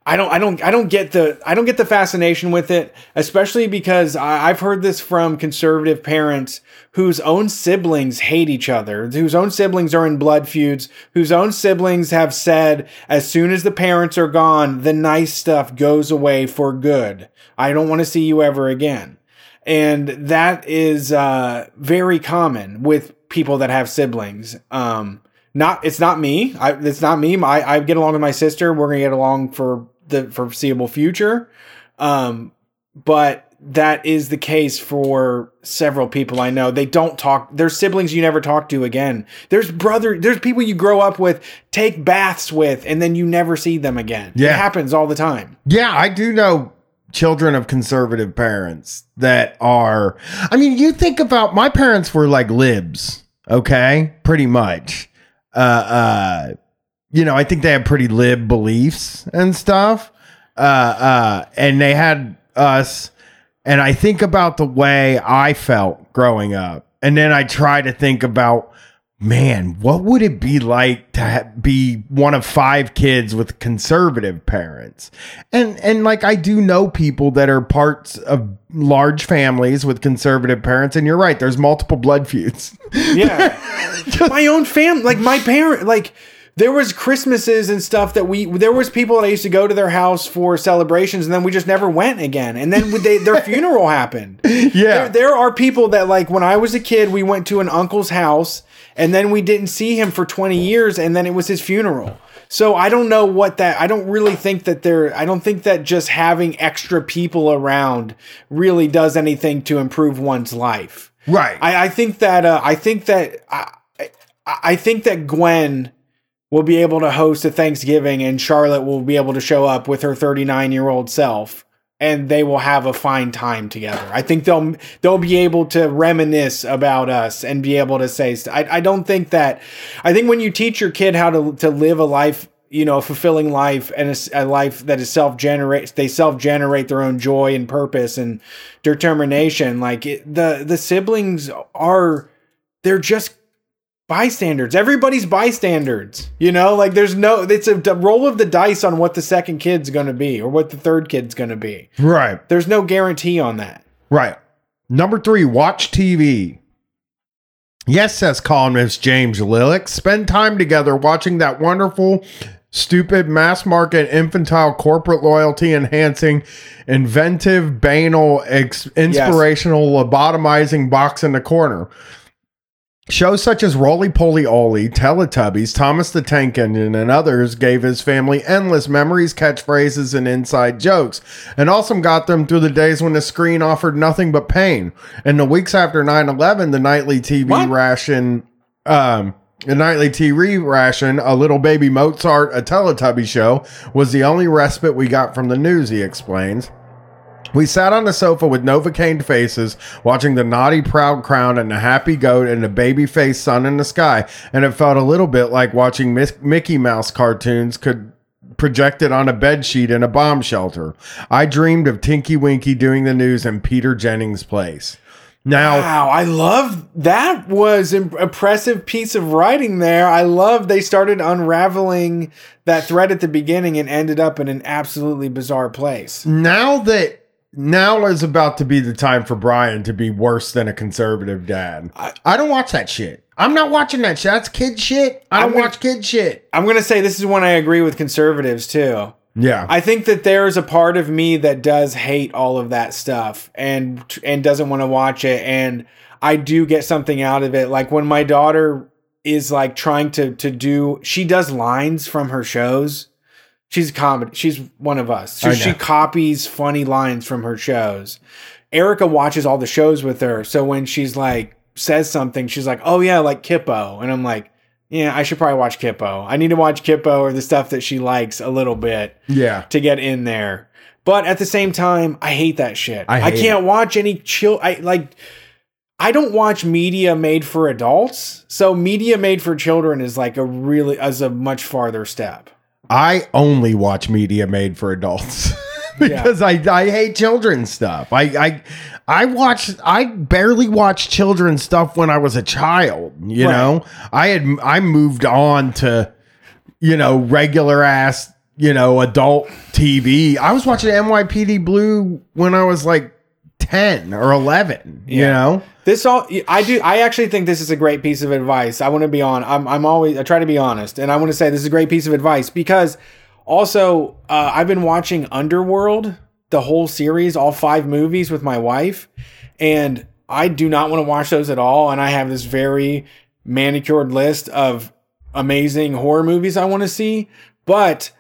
I don't, I don't, I don't get the, I don't get the fascination with it, especially because I, I've heard this from conservative parents whose own siblings hate each other, whose own siblings are in blood feuds, whose own siblings have said, as soon as the parents are gone, the nice stuff goes away for good. I don't want to see you ever again. And that is uh, very common with people that have siblings. Um, not it's not me. I, it's not me. I, I get along with my sister. We're gonna get along for the foreseeable future. Um, but that is the case for several people I know. They don't talk. There's siblings you never talk to again. There's brother. There's people you grow up with, take baths with, and then you never see them again. Yeah. it happens all the time. Yeah, I do know children of conservative parents that are I mean, you think about my parents were like libs, okay? Pretty much. Uh uh you know, I think they had pretty lib beliefs and stuff. Uh uh and they had us and I think about the way I felt growing up. And then I try to think about man, what would it be like to ha- be one of five kids with conservative parents? And and like I do know people that are parts of large families with conservative parents and you're right, there's multiple blood feuds. Yeah, (laughs) my own family, like my parent, like there was Christmases and stuff that we there was people that I used to go to their house for celebrations, and then we just never went again. And then would they, their (laughs) funeral happened. yeah. There, there are people that like when I was a kid, we went to an uncle's house, and then we didn't see him for twenty years, and then it was his funeral. So I don't know what that. I don't really think that there. I don't think that just having extra people around really does anything to improve one's life. right. I, I think that uh, I think that I I think that Gwen will be able to host a Thanksgiving and Charlotte will be able to show up with her 39 year old self and they will have a fine time together. I think they'll they'll be able to reminisce about us and be able to say I, I don't think that I think when you teach your kid how to to live a life you know, a fulfilling life and a, a life that is self generates. They self generate their own joy and purpose and determination. Like it, the the siblings are, they're just bystanders. Everybody's bystanders. You know, like there's no. It's a roll of the dice on what the second kid's going to be or what the third kid's going to be. Right. There's no guarantee on that. Right. Number three, watch TV. Yes, says columnist James Lileks. Spend time together watching that wonderful, stupid, mass market, infantile, corporate loyalty enhancing, inventive, banal, ex- inspirational, lobotomizing box in the corner. Shows such as Rolie Polie Olie, Teletubbies, Thomas the Tank Engine, and others gave his family endless memories, catchphrases, and inside jokes, and also got them through the days when the screen offered nothing but pain. In the weeks after 9 11, the nightly TV What? ration, um, the nightly TV ration, a little baby Mozart, a Teletubby show, was the only respite we got from the news, he explains. We sat on the sofa with Novocaine faces, watching the naughty proud crown and the happy goat and the baby faced sun in the sky, and it felt a little bit like watching Mickey Mouse cartoons could projected on a bed sheet in a bomb shelter. I dreamed of Tinky Winky doing the news in Peter Jennings' place. Now, Wow, I love that was an impressive piece of writing there. I love they started unraveling that thread at the beginning and ended up in an absolutely bizarre place. now that now is about to be the time for Brian to be worse than a conservative dad. I, I- don't watch that shit. I'm not watching that shit. That's kid shit. I don't gonna- watch kid shit. I'm going to say this is one I agree with conservatives too. Yeah. I think that there's a part of me that does hate all of that stuff and and doesn't want to watch it and I do get something out of it like when my daughter is like trying to to do she does lines from her shows. She's a comedy. She's one of us. I She, copies funny lines from her shows. Erica watches all the shows with her. So when she's like says something, she's like, "Oh yeah, like Kippo." And I'm like, "Yeah, I should probably watch Kippo. I need to watch Kippo or the stuff that she likes a little bit." yeah. to get in there. But at the same time, I hate that shit. I I, can't watch any chill. I like. I don't watch media made for adults. So media made for children is like a really as a much farther step. I only watch media made for adults (laughs) because I, I hate children's stuff. I, I I watch I barely watched children's stuff when I was a child. You Right. know, I had I moved on to you know regular ass you know adult TV. I was watching NYPD Blue when I was like ten or eleven. You know, This all I do. I actually think this is a great piece of advice. I want to be on. I'm. I'm always. I try to be honest, and I want to say this is a great piece of advice because also uh, I've been watching Underworld, the whole series, all five movies with my wife, and I do not want to watch those at all. And I have this very manicured list of amazing horror movies I want to see, but.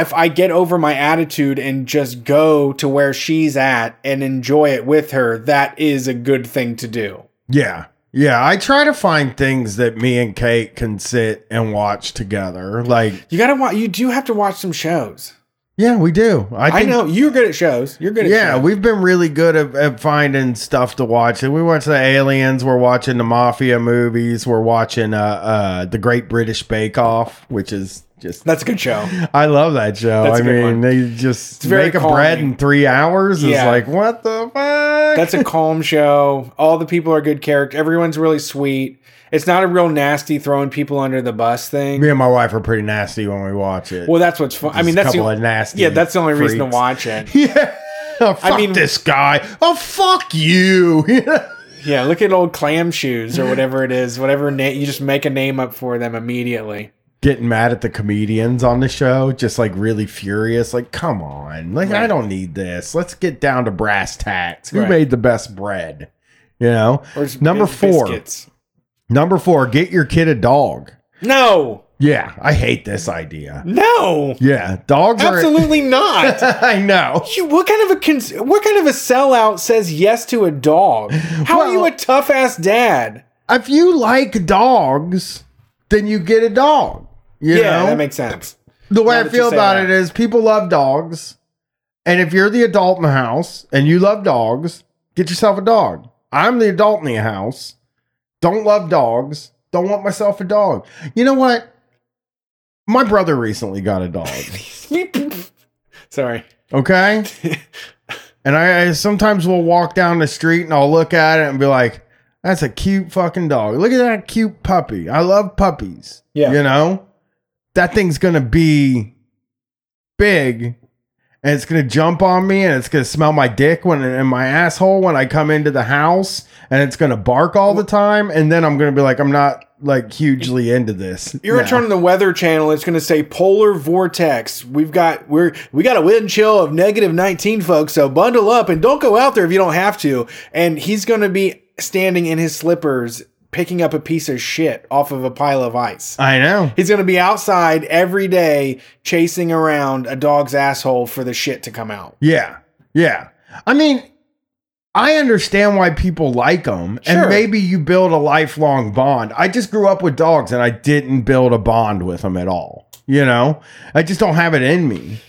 If I get over my attitude and just go to where she's at and enjoy it with her, that is a good thing to do. Yeah. Yeah, I try to find things that me and Kate can sit and watch together. Like, You gotta watch. You do have to watch some shows. yeah, we do. I, I, know you're good at shows. You're good at Yeah, shows. we've been really good at, at finding stuff to watch. And we watch the Aliens. We're watching the Mafia movies. We're watching uh, uh, the Great British Bake Off, which is just. That's a good show. (laughs) I love that show. That's a I mean, one. they just very make a bread in three hours. Is Yeah. like what the fuck? That's a (laughs) calm show. All the people are good character. Everyone's really sweet. It's not a real nasty throwing people under the bus thing. me and my wife are pretty nasty when we watch it. Well, that's what's fun. I Just mean, a that's couple the, of nasty. yeah, that's the only reason to watch it. (laughs) Yeah. Oh, fuck mean- this guy. Oh, fuck you. Yeah, look at old clam shoes or whatever it is. Whatever name you just make a name up for them immediately. Getting mad at the comedians on the show, just like really furious. Like, come on. Like, I don't need this. Let's get down to brass tacks. Who Right. made the best bread? You know? Or Number four. biscuits. Number four, get your kid a dog. No, Yeah, I hate this idea. no, Yeah, dogs are. absolutely (laughs) not. I know. You, what kind of a cons- what kind of a sellout says yes to a dog? How are you a tough ass dad? If you like dogs, then you get a dog. You yeah, know? that makes sense. the way I feel about that. it is people love dogs. And if you're the adult in the house and you love dogs, get yourself a dog. I'm the adult in the house. Don't love dogs. Don't want myself a dog. You know what? My brother recently got a dog. (laughs) Sorry. Okay. (laughs) and I, I sometimes will walk down the street and I'll look at it and be like, that's a cute fucking dog. Look at that cute puppy. I love puppies. Yeah. You know? That thing's gonna be big and it's gonna jump on me and it's gonna smell my dick when in my asshole when I come into the house and it's gonna bark all the time and then I'm gonna be like, I'm not like hugely into this. You're now. turn on the weather channel. It's gonna say polar vortex. We've got we're we got a wind chill of negative 19, folks. So bundle up and don't go out there if you don't have to. And he's gonna be standing in his slippers, picking up a piece of shit off of a pile of ice. I know. He's gonna be outside every day chasing around a dog's asshole for the shit to come out. Yeah. Yeah. I mean, I understand why people like them, Sure. and maybe you build a lifelong bond. I just grew up with dogs and I didn't build a bond with them at all. You know, I just don't have it in me.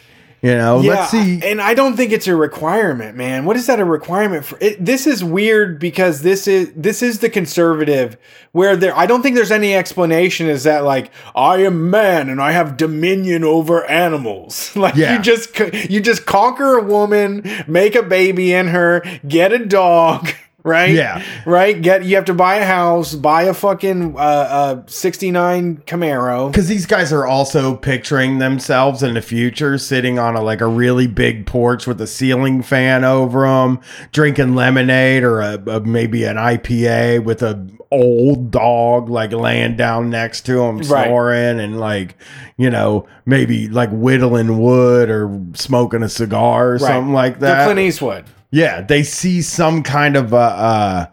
You know, let's see. And I don't think it's a requirement, man. What is that a requirement for? It, this is weird because this is this is the conservative where there. I don't think there's any explanation. Is that like I am man and I have dominion over animals? (laughs) like Yeah. you just you just conquer a woman, make a baby in her, get a dog. Right. Yeah. Right. Get you have to buy a house, buy a fucking uh, uh '69 Camaro. Because these guys are also picturing themselves in the future, sitting on a like a really big porch with a ceiling fan over them, drinking lemonade or a, a maybe an IPA with a old dog like laying down next to them, Right. snoring, and like you know maybe like whittling wood or smoking a cigar or something like that. Clint Eastwood. Yeah, they see some kind of a uh,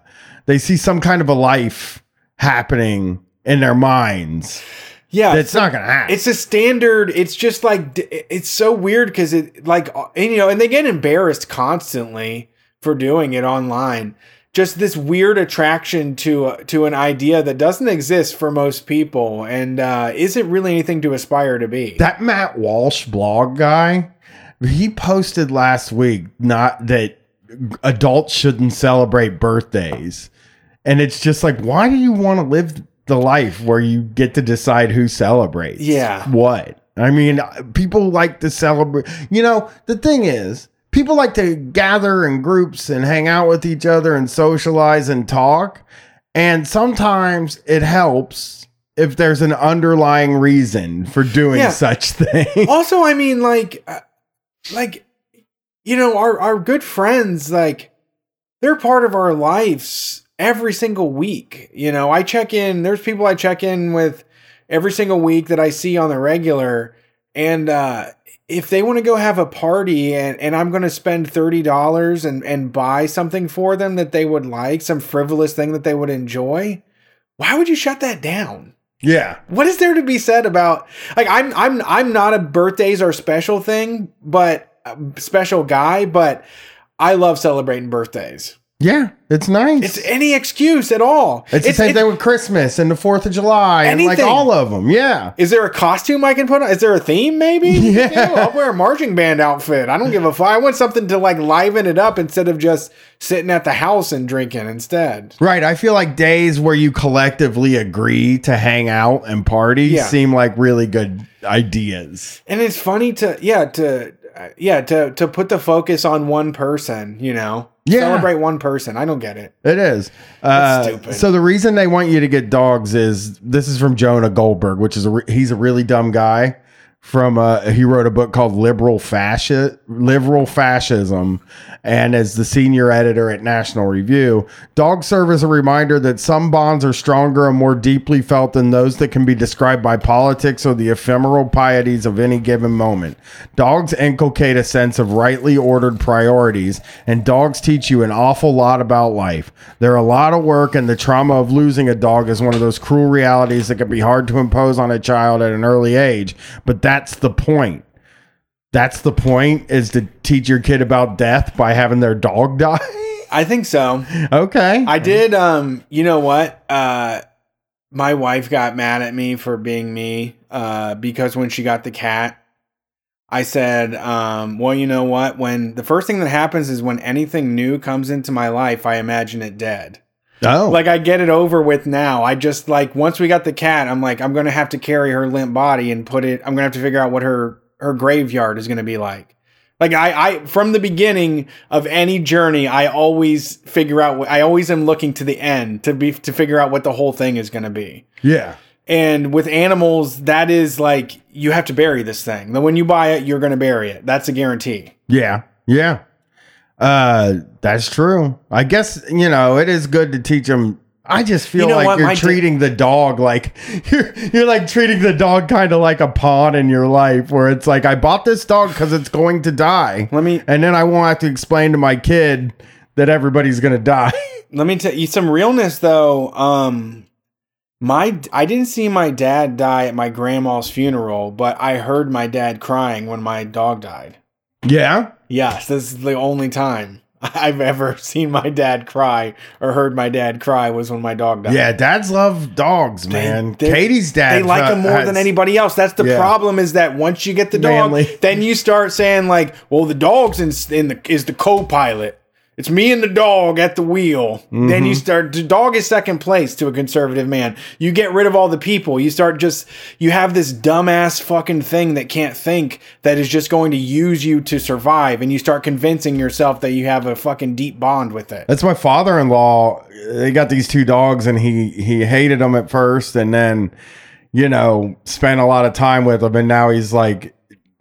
they see some kind of a life happening in their minds. Yeah. it's not gonna happen. it's a standard it's just like it's so weird because it like and you know and they get embarrassed constantly for doing it online just this weird attraction to uh, to an idea that doesn't exist for most people and uh isn't really anything to aspire to be that Matt Walsh blog guy, he posted last week not that adults shouldn't celebrate birthdays. And it's just like, why do you want to live the life where you get to decide who celebrates? Yeah. What? I mean, people like to celebrate. You know, the thing is, people like to gather in groups and hang out with each other and socialize and talk. And sometimes it helps if there's an underlying reason for doing Yeah. such (laughs) things. also i mean like uh, like you know our our good friends like they're part of our lives every single week you know i check in there's people i check in with every single week that i see on the regular and uh if they want to go have a party and, and I'm going to spend $30 and, and buy something for them that they would like, some frivolous thing that they would enjoy, why would you shut that down? Yeah. what is there to be said about like I'm I'm I'm not a birthdays are special thing, but special guy, but I love celebrating birthdays. Yeah. It's nice. It's any excuse at all. It's, the same thing with Christmas and the Fourth of July and like Anything. all of them. Yeah. Is there a costume I can put on? Is there a theme maybe? (laughs) Yeah. You know, I'll wear a marching band outfit. I don't give a fuck. I want something to like liven it up instead of just sitting at the house and drinking instead. Right. I feel like days where you collectively agree to hang out and party Yeah. seem like really good ideas. And it's funny to yeah, to yeah, to to put the focus on one person, you know. Yeah. Celebrate one person. I don't get it. It is. Uh, stupid. so the reason they want you to get dogs is this is from Jonah Goldberg, which is a re- he's a really dumb guy. From uh, he wrote a book called Liberal Fasci- Liberal Fascism, and as the senior editor at National Review, dogs serve as a reminder that some bonds are stronger and more deeply felt than those that can be described by politics or the ephemeral pieties of any given moment. Dogs inculcate a sense of rightly ordered priorities, and dogs teach you an awful lot about life. They're a lot of work, and the trauma of losing a dog is one of those cruel realities that can be hard to impose on a child at an early age. But that's the point. That's the point is to teach your kid about death by having their dog (laughs) die. I think so. okay. I did um you know what? Uh my wife got mad at me for being me uh, because when she got the cat, I said, um, well, you know what? When the first thing that happens is when anything new comes into my life, I imagine it dead. Oh, Like I get it over with now. I just like once we got the cat, I'm like I'm gonna have to carry her limp body and put it. I'm gonna have to figure out what her her graveyard is gonna be like. Like I, I from the beginning of any journey, I always figure out. I always am looking to the end to be to figure out what the whole thing is gonna be. yeah. And with animals, that is like you have to bury this thing. Then when you buy it, you're gonna bury it. That's a guarantee. Yeah. Yeah. Uh, that's true. I guess, you know, it is good to teach them. I just feel You know like what? you're My da- treating the dog like (laughs) you're you're like treating the dog kind of like a pawn in your life where it's like I bought this dog because it's going to die. Let me And then I won't have to explain to my kid that everybody's gonna (laughs) die. let me tell you some realness though. Um, my I didn't see my dad die at my grandma's funeral, but I heard my dad crying when my dog died. Yeah. Yes, this is the only time (laughs) I've ever seen my dad cry or heard my dad cry was when my dog died. Yeah, dads love dogs, man. they- Katie's dad They like him more has- than anybody else. That's the Yeah. problem. Is that once you get the dog, Manly. then you start saying like, "Well, the dog's in, in the is the co-pilot. It's me and the dog at the wheel." Then Mm-hmm. you start. The dog is second place to a conservative man. You get rid of all the people. You start just. You have this dumbass fucking thing that can't think that is just going to use you to survive, and you start convincing yourself that you have a fucking deep bond with it. That's my father-in-law. They got these two dogs, and he he hated them at first, and then you know spent a lot of time with them, and now he's like,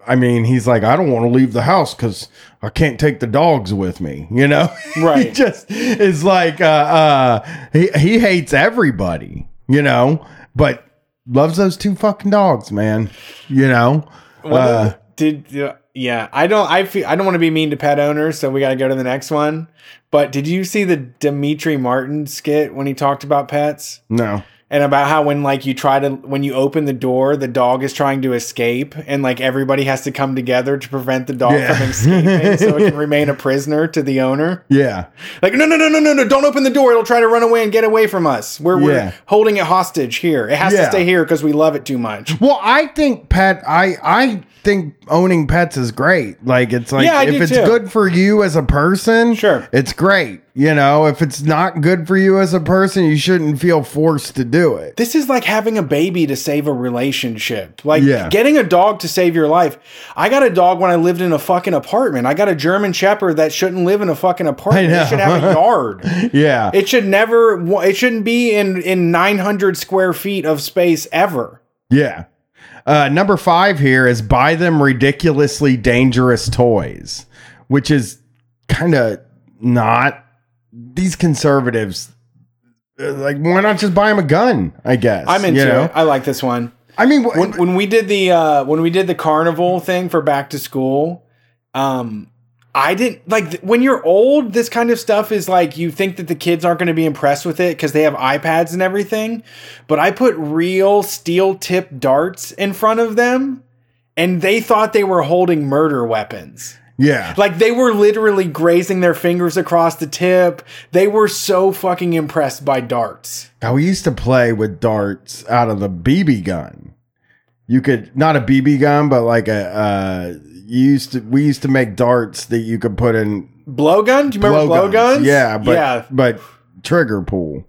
I mean, he's like, I don't want to leave the house because I can't take the dogs with me. (laughs) You know, right? he just is like, uh, uh, he he hates everybody. You know, but loves those two fucking dogs, man. You know, uh, did uh, yeah i don't i feel i don't want to be mean to pet owners so we got to go to the next one but did you see the demetri martin skit when he talked about pets no. And about how when like you try to when you open the door the dog is trying to escape and like everybody has to come together to prevent the dog Yeah. from escaping so it can (laughs) remain a prisoner to the owner Yeah. like no no no no no no don't open the door it'll try to run away and get away from us we're, Yeah. we're holding it hostage here it has Yeah. to stay here because we love it too much Well, I think pet. I I think owning pets is great. Like it's like if it's too. good for you as a person, Sure. it's great. You know, if it's not good for you as a person, you shouldn't feel forced to do it. This is like having a baby to save a relationship. Like Yeah. getting a dog to save your life. I got a dog when I lived in a fucking apartment. I got a German Shepherd that shouldn't live in a fucking apartment. It should have a yard. (laughs) Yeah, It should never. It shouldn't be in in 900 square feet of space ever. yeah. Uh, number five here is buy them ridiculously dangerous toys, which is kind of not these conservatives. uh, Like, why not just buy them a gun? I guess I'm into you know? it. I like this one. I mean, wh- when, when we did the uh, when we did the carnival thing for back to school, um, I didn't like th- when you're old. This kind of stuff is like you think that the kids aren't going to be impressed with it because they have iPads and everything. But I put real steel tip darts in front of them, and they thought they were holding murder weapons. Yeah, Like they were literally grazing their fingers across the tip. They were so fucking impressed by darts. Now we used to play with darts out of the BB gun. You could not a BB gun, but like a uh, you used to. We used to make darts that you could put in Blowgun? Do you remember blowguns. blowguns? Yeah, but yeah. but trigger pull.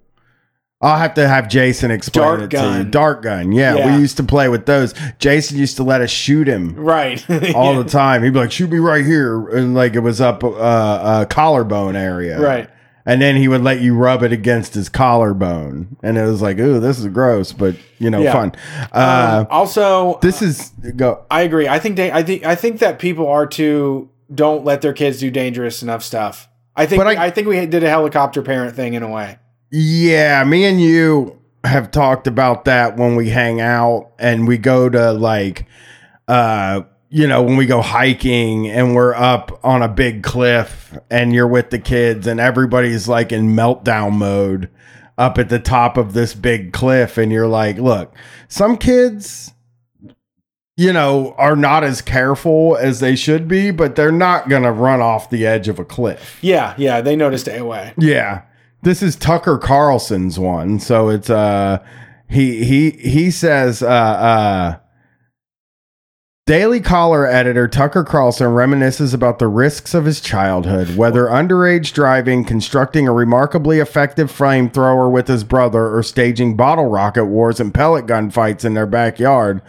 I'll have to have Jason explain Dart it to you. gun. Dart gun. Yeah, Yeah. we used to play with those. Jason used to let us shoot him Right. (laughs) all the time. He'd be like, "Shoot me right here," and like it was up uh, uh, collarbone area. Right. And then he would let you rub it against his collarbone, and it was like, "Ooh, this is gross," but you know, Yeah. fun. Uh, Um, also, this is go. I agree. I think they, I think I think that people are too don't let their kids do dangerous enough stuff. I think But I, I- think we did a helicopter parent thing in a way. Yeah, me and you have talked about that when we hang out and we go to like uh you know when we go hiking and we're up on a big cliff and you're with the kids and everybody's like in meltdown mode up at the top of this big cliff and you're like look some kids you know are not as careful as they should be but they're not going to run off the edge of a cliff Yeah, yeah. They stay away. yeah. This is Tucker Carlson's one. So it's uh he he he says uh uh Daily Caller editor Tucker Carlson reminisces about the risks of his childhood, whether underage driving, constructing a remarkably effective flamethrower with his brother, or staging bottle rocket wars and pellet gun fights in their backyard.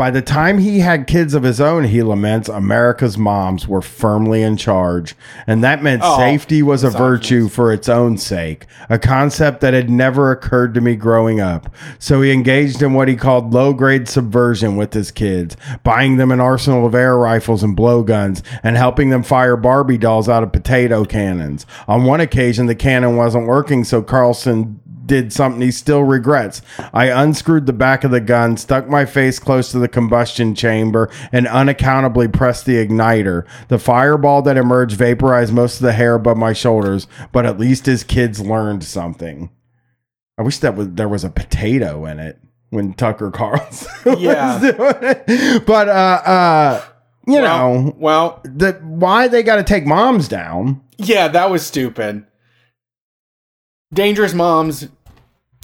By the time he had kids of his own, he laments America's moms were firmly in charge, and that meant Oh, safety was a virtue for its own sake, a concept that had never occurred to me growing up. So he engaged in what he called low grade subversion with his kids, buying them an arsenal of air rifles and blowguns, and helping them fire Barbie dolls out of potato cannons. On one occasion, the cannon wasn't working, so Carlson did something he still regrets. I unscrewed the back of the gun, stuck my face close to the combustion chamber, and unaccountably pressed the igniter. The fireball that emerged vaporized most of the hair above my shoulders, but at least his kids learned something. I wish that was there was a potato in it when Tucker Carlson (laughs) was Yeah. doing it. But uh uh you Well- know, Well, the why they got to take moms down. yeah, that was stupid. Dangerous moms.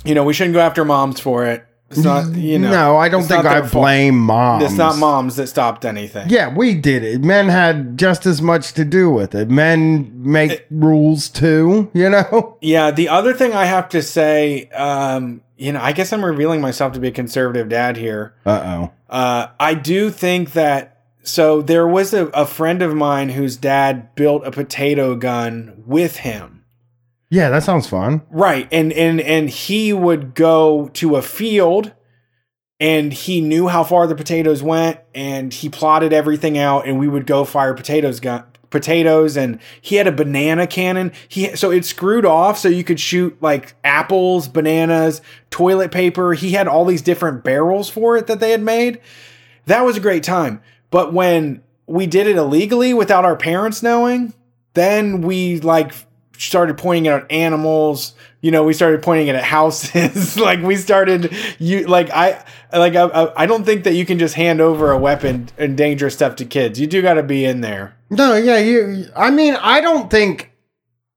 You know, we shouldn't go after moms for it. It's not, you know. no, I don't think I their fault. blame moms. It's not moms that stopped anything. Yeah, we did it. Men had just as much to do with it. Men make rules too, you know? (laughs) Yeah, the other thing I have to say, um, you know, I guess I'm revealing myself to be a conservative dad here. Uh oh. Uh, I do think that so there was a, a friend of mine whose dad built a potato gun with him. Yeah, that sounds fun. Right. And and and he would go to a field and he knew how far the potatoes went and he plotted everything out and we would go fire potatoes gun potatoes and he had a banana cannon. He so it screwed off so you could shoot like apples, bananas, toilet paper. He had all these different barrels for it that they had made. That was a great time. But when we did it illegally without our parents knowing, then we like started pointing it at animals. You know, we started pointing it at houses. (laughs) like we started you like I like I- I, don't think that you can just hand over a weapon and dangerous stuff to kids. You do got to be in there. No, yeah, you I mean, I don't think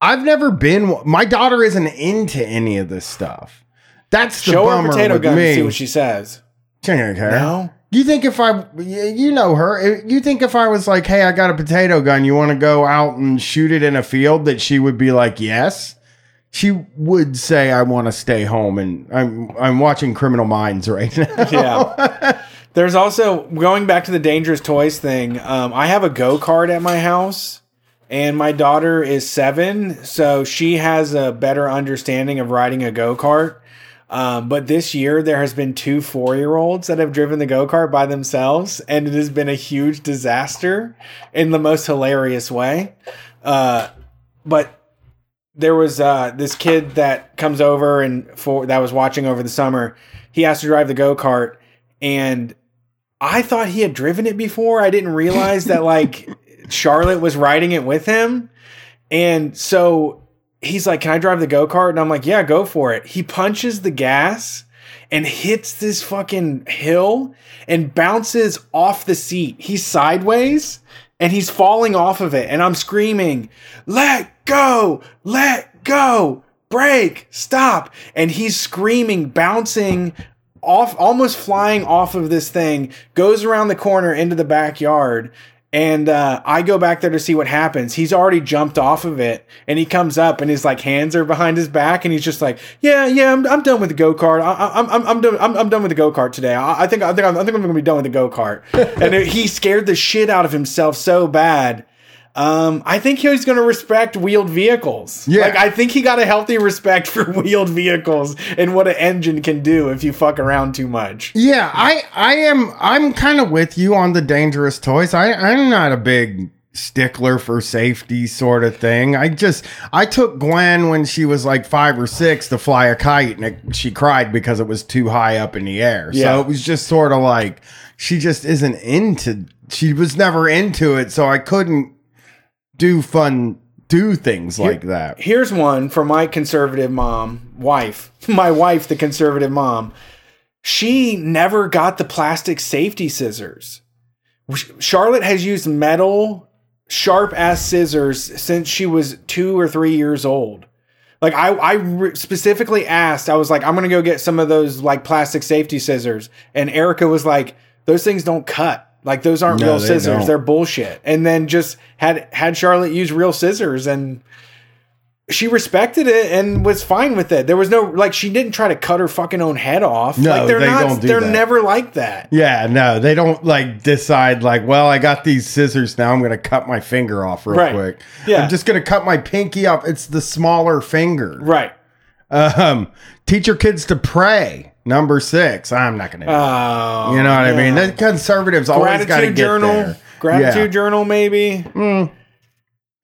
I've never been my daughter isn't into any of this stuff. That's the Show her potato with gun me. and see what she says. She ain't gonna care. No. You think if I, you know her, you think if I was like, hey, I got a potato gun, you want to go out and shoot it in a field, that she would be like, yes? She would say, I want to stay home. And I'm, I'm watching Criminal Minds right now. (laughs) Yeah. There's also going back to the dangerous toys thing. Um, I have a go kart at my house, and my daughter is seven, so she has a better understanding of riding a go kart. Um, but this year, there has been two four year olds that have driven the go kart by themselves, and it has been a huge disaster in the most hilarious way. Uh, but there was uh, this kid that comes over and for that was watching over the summer. He has to drive the go kart, and I thought he had driven it before. I didn't realize that like (laughs) Charlotte was riding it with him, and so he's like, "Can I drive the go kart?" And I'm like, "Yeah, go for it." He punches the gas and hits this fucking hill and bounces off the seat. He's sideways and he's falling off of it. And I'm screaming, let go, let go, break, stop. And he's screaming, bouncing off, almost flying off of this thing, goes around the corner into the backyard. And uh, I go back there to see what happens. He's already jumped off of it, and he comes up, and his like hands are behind his back, and he's just like, "Yeah, yeah, I'm, I'm done with the go kart. I'm, I'm, I'm done. I'm, I'm done with the go kart today. I, I think, I think, I'm, I think I'm gonna be done with the go kart." (laughs) and it- he scared the shit out of himself so bad. Um, I think he's gonna respect wheeled vehicles. Yeah. like I think he got a healthy respect for (laughs) wheeled vehicles and what an engine can do if you fuck around too much. Yeah, I I am I'm kind of with you on the dangerous toys. I I'm not a big stickler for safety sort of thing. I just I took Gwen when she was like 5 or 6 to fly a kite and it, she cried because it was too high up in the air. Yeah. So it was just sort of like she just isn't into she was never into it, so I couldn't do fun do things like that. Here's one for my conservative mom, wife, (laughs) my wife, the conservative mom. She never got the plastic safety scissors. Charlotte has used metal, sharp ass scissors since she was two or three years old. Like I, I specifically asked, I was like, I'm gonna go get some of those like plastic safety scissors, and Erica was like, those things don't cut. Like those aren't No, real they scissors; don't. they're bullshit. And then just had had Charlotte use real scissors, and she respected it and was fine with it. There was no like she didn't try to cut her fucking own head off. No, like they're they not. don't do they're that. never like that. Yeah, no, they don't like decide like, well, I got these scissors now. I'm gonna cut my finger off real Right. quick. Yeah. I'm just gonna cut my pinky off. It's the smaller finger. Right. Um, teach your kids to pray. Number six. I'm not gonna. Oh, you know what I mean? The conservatives always got to gratitude get journal. there. Gratitude Yeah. journal, maybe.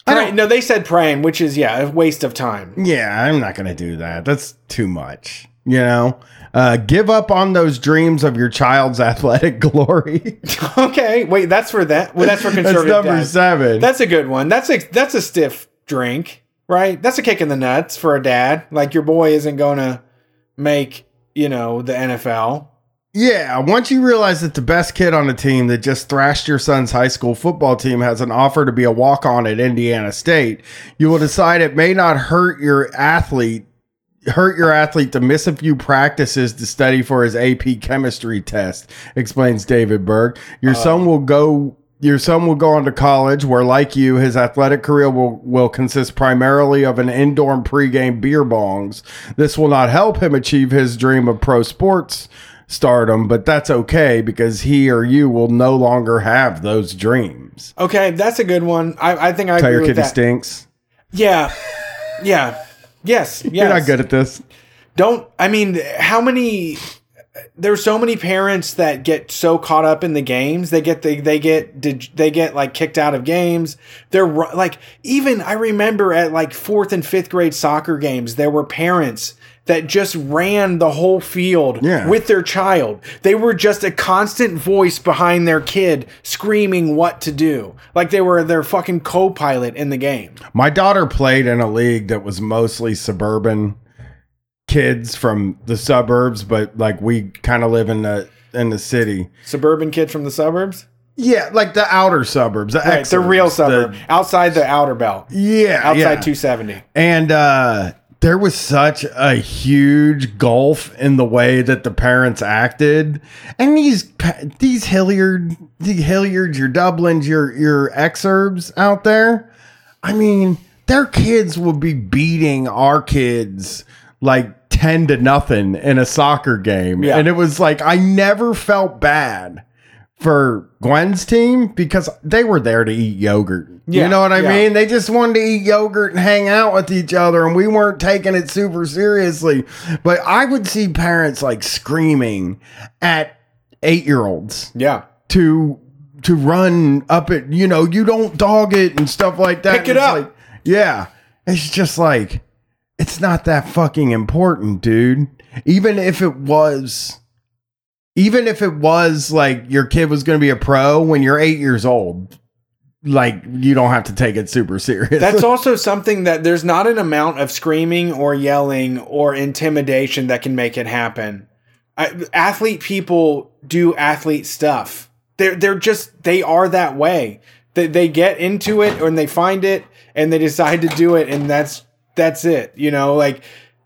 I don't- no, they said praying, which is yeah, a waste of time. Yeah, I'm not gonna do that. That's too much. You know, uh, give up on those dreams of your child's (laughs) athletic glory. (laughs) okay, wait, that's for that. Well, that's for conservatives. That's number dads. seven. That's a good one. That's a that's a stiff drink, right? That's a kick in the nuts for a dad. Like your boy isn't going to make you know the NFL. Yeah, once you realize that the best kid on the team that just thrashed your son's high school football team has an offer to be a walk on at Indiana State, you will decide it may not hurt your athlete hurt your athlete to miss a few practices to study for his AP chemistry test, explains David Berg. Your uh, son will go your son will go on to college where like you his athletic career will, will consist primarily of an indoor pregame beer bongs. This will not help him achieve his dream of pro sports stardom, but that's okay because he or you will no longer have those dreams. Okay, that's a good one. I, I think I Tell agree your kid he stinks. Yeah, yeah, yes, yes. (laughs) You're not good at this. don't i mean how many there's so many parents that get so caught up in the games. They get they, they get did they get like kicked out of games. They're like even i remember at like fourth and fifth grade soccer games there were parents that just ran the whole field Yeah. with their child. They were just a constant voice behind their kid screaming what to do. Like they were their fucking co-pilot in the game. My daughter played in a league that was mostly suburban kids from the suburbs, but like we kind of live in the in the city. suburban kid from the suburbs Yeah, like the outer suburbs, the, Right, the real suburb, the- outside the outer belt, yeah, outside yeah. 270. And uh there was such a huge gulf in the way that the parents acted, and these these Hilliard, the Hilliards, your Dublins, your your exurbs out there. I mean, their kids would be beating our kids like ten to nothing in a soccer game, Yeah. and it was like I never felt bad for Gwen's team because they were there to eat yogurt. Yeah, you know what I yeah. mean? They just wanted to eat yogurt and hang out with each other, and we weren't taking it super seriously. But I would see parents like screaming at eight year olds Yeah. to to run up it. You know, you don't dog it and stuff like that. Pick it up. like- yeah, it's just like it's not that fucking important, dude. Even if it was. Even if it was like your kid was going to be a pro when you're eight years old, like you don't have to take it super serious. That's (laughs) also something that there's not an amount of screaming or yelling or intimidation that can make it happen. I, athlete people do athlete stuff. They're they're just they are that way. They they get into it and they find it and they decide to do it and that's that's it. You know, like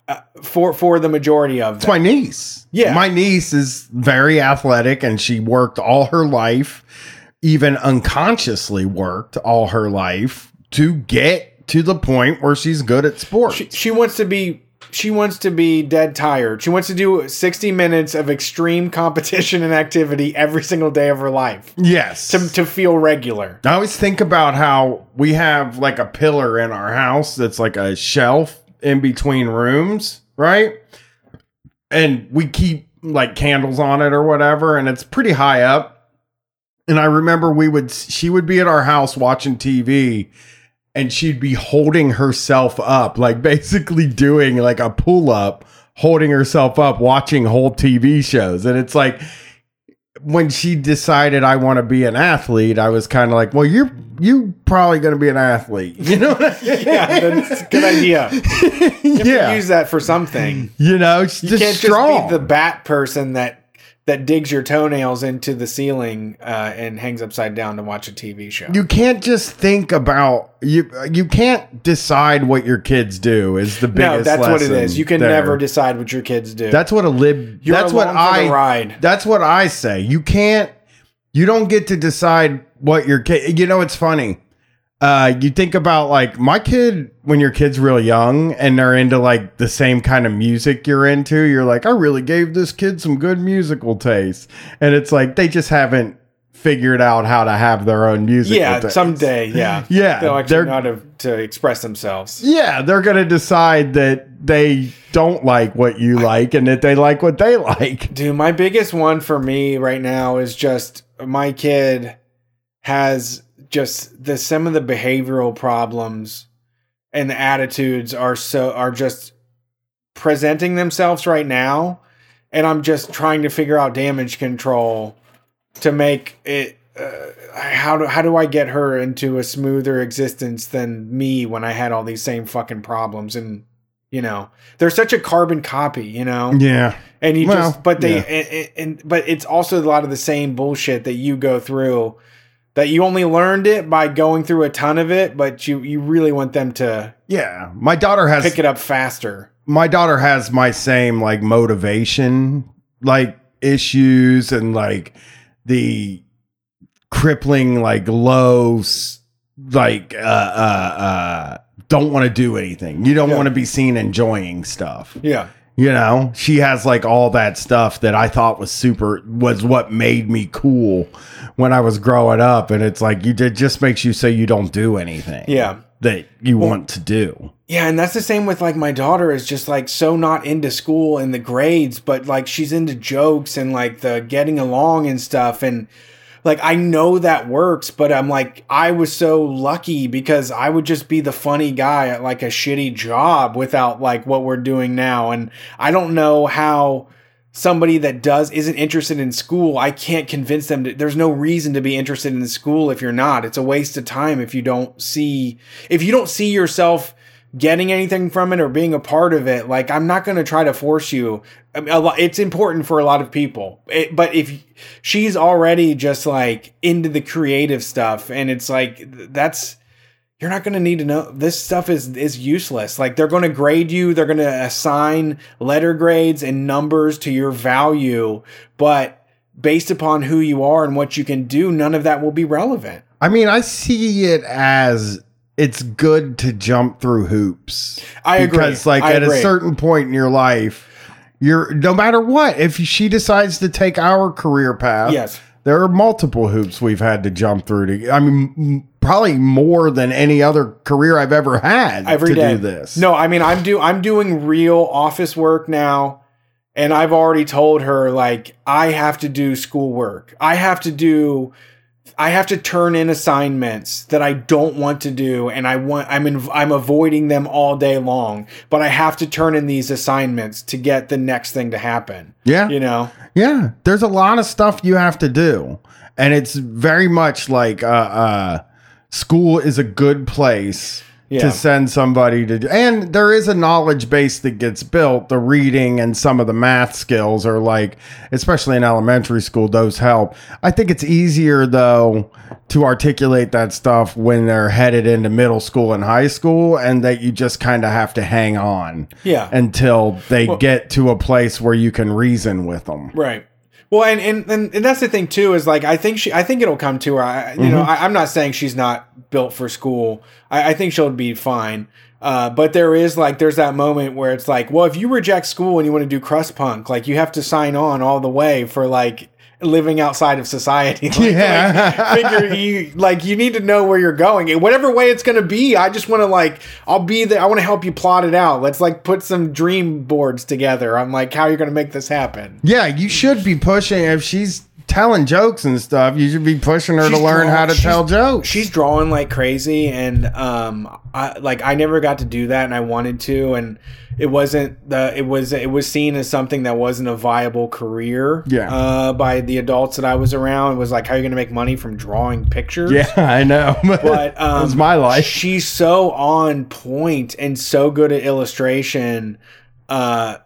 uh, for for the majority of It's my niece. Yeah. My niece is very athletic and she worked all her life, even unconsciously worked all her life to get to the point where she's good at sports. she, she wants to be she wants to be dead tired. She wants to do 60 minutes of extreme (laughs) competition and activity every single day of her life yes. to, to feel regular. I always think about how we have like a pillar in our house that's like a shelf in between rooms, right? And we keep like candles on it or whatever, and it's pretty high up. And I remember we would, she would be at our house watching TV and she'd be holding herself up, like (laughs) basically doing like a pull up, holding herself up, watching whole TV shows. And it's like, when she decided I want to be an athlete, I was kind of like, well, you're you probably going to be an athlete, (laughs) you know? What I (laughs) mean? Yeah, that's a good idea. You yeah, use that for something. you know, she's You just can't strong. just be the bat person that that digs your toenails into the ceiling uh, and hangs upside down to watch a TV show. You can't just think about you. You can't decide what your kids do. Is the biggest. no, that's what it is. You can there. never decide what your kids do. That's what a lib. You're that's what along for the I. ride. That's what I say. You can't. You don't get to decide what your kid. You know, it's funny. Uh, you think about like my kid when your kid's real young and they're into like the same kind of music you're into. You're like, I really gave this kid some good musical taste, and it's like they just haven't figured out how to have their own music. yeah, someday. Yeah, (laughs) Yeah, they'll actually they're- know how to, to express themselves. Yeah, they're gonna decide that they don't like what you like and that they like what they like. (laughs) Dude, my biggest one for me right now is just my kid has just the some of the behavioral problems and the attitudes are so are just presenting themselves right now and I'm just trying to figure out damage control to make it uh, how do how do I get her into a smoother existence than me when I had all these same fucking problems and you know they're such a carbon copy you know Yeah. and you Well, just but they yeah. and, and, and but it's also a lot of the same bullshit that you go through that you only learned it by going through a ton of it but you you really want them to Yeah. My daughter has pick it up faster my daughter has my same like motivation like issues and like the crippling like low like uh uh uh don't want to do anything. You don't Yeah. want to be seen enjoying stuff. yeah You know, she has like all that stuff that I thought was super was what made me cool when I was growing up and it's like you did just makes you say you don't do anything yeah that you want to do. Yeah, and that's the same with like my daughter is just like so not into school and the grades, but like she's into jokes and like the getting along and stuff. And like I know that works, but I'm like, I was so lucky because I would just be the funny guy at like a shitty job without like what we're doing now. And I don't know how somebody that does isn't interested in school i can't convince them to, there's no reason to be interested in school if you're not it's a waste of time if you don't see if you don't see yourself getting anything from it or being a part of it like i'm not going to try to force you. I mean, a lot, it's important for a lot of people. It- but if she's already just like into the creative stuff and it's like that's you're not going to need to know this stuff is is useless. Like they're going to grade you they're going to assign letter grades and numbers to your value but based upon who you are and what you can do none of that will be relevant. I mean, I see it as it's good to jump through hoops. I agree. Because like I at agree. a certain point in your life, you're no matter what, if she decides to take our career path, yes there are multiple hoops we've had to jump through to I mean probably more than any other career I've ever had every to day. do this. no i mean i'm do i'm doing real office work now and i've already told her like i have to do schoolwork i have to do I have to turn in assignments that I don't want to do, and I want I'm in, I'm avoiding them all day long. But I have to turn in these assignments to get the next thing to happen. Yeah. You know, Yeah, there's a lot of stuff you have to do, and it's very much like uh, uh, school is a good place Yeah. to send somebody to. do And there is a knowledge base that gets built. The reading and some of the math skills are like, especially in elementary school, those help. I think it's easier though to articulate that stuff when they're headed into middle school and high school, and that you just kind of have to hang on yeah, until they get to a place where you can reason with them. Right. Well, and, and and and that's the thing too is like I think she I think it'll come to her. I, you know, I, I'm not saying she's not built for school. I, I think she'll be fine. Uh, but there is like there's that moment where it's like, well, if you reject school and you want to do crust punk, like you have to sign on all the way for like living outside of society. (laughs) Like, Yeah. like, figure you like you need to know where you're going. And whatever way it's gonna be, I just want to like I'll be there. I want to help you plot it out. Let's like put some dream boards together. I'm like, how you're gonna make this happen. Yeah, you should be pushing if she's telling jokes and stuff. You should be pushing her to learn how to tell jokes. She's drawing like crazy, and um, I like I never got to do that, and I wanted to, and it wasn't the it was it was seen as something that wasn't a viable career. Yeah. Uh, by the adults that I was around, it was like, how are you going to make money from drawing pictures? yeah, (laughs) I know. (laughs) But um, it's my life. She's so on point and so good at illustration. Uh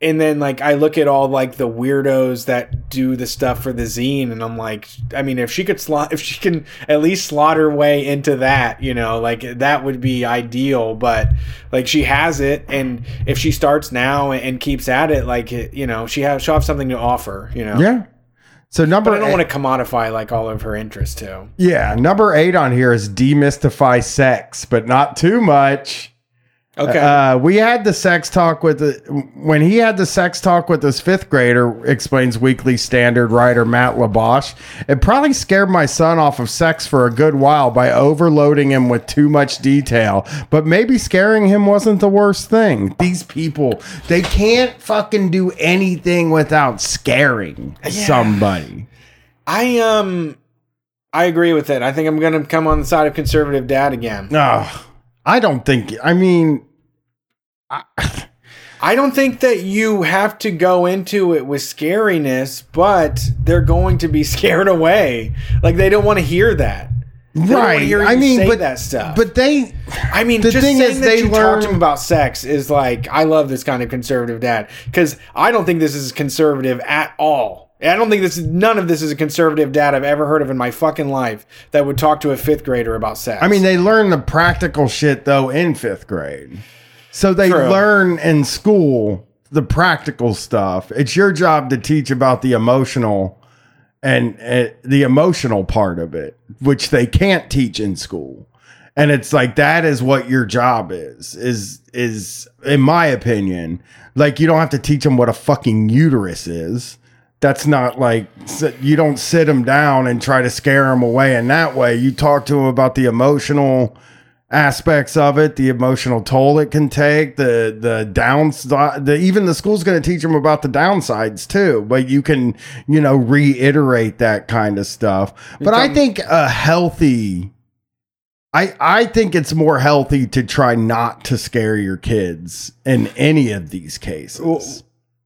and then like i look at all like the weirdos that do the stuff for the zine and i'm like i mean if she could slot if she can at least slot her way into that you know like that would be ideal but like she has it and if she starts now and keeps at it like you know she has she'll have something to offer you know Yeah. So number but i don't eight- want to commodify like all of her interests too yeah, number eight on here is demystify sex, but not too much. Okay Uh, we had the sex talk with the when he had the sex talk with his fifth grader. Explains Weekly Standard writer Matt Labash. It probably scared my son off of sex for a good while by overloading him with too much detail. But maybe scaring him wasn't the worst thing. These people, they can't fucking do anything without scaring somebody. i um i agree with it i think i'm gonna come on the side of conservative dad again No, I don't think. I mean, I don't think that you have to go into it with scariness, but they're going to be (laughs) scared away. Like they don't want to hear that. They right? I mean, but that stuff. But they. I mean, the just thing saying is that they you talk to them about sex is like I love this kind of conservative dad because I don't think this is conservative at all. I don't think this is none of this is a conservative dad I've ever heard of in my fucking life that would talk to a fifth grader about sex. I mean, they learn the practical shit though in fifth grade. So they True. learn in school the practical stuff. It's your job to teach about the emotional and uh, the emotional part of it, which they can't teach in school. And it's like that is what your job is. Is is in my opinion, like you don't have to teach them what a fucking uterus is. That's not like you don't sit them down and try to scare them away in that way. You talk to them about the emotional aspects of it, the emotional toll it can take, the the downside. The, even the school's going to teach them about the downsides too. But you can you know reiterate that kind of stuff. But I think a healthy. I, I think it's more healthy to try not to scare your kids in any of these cases. Well,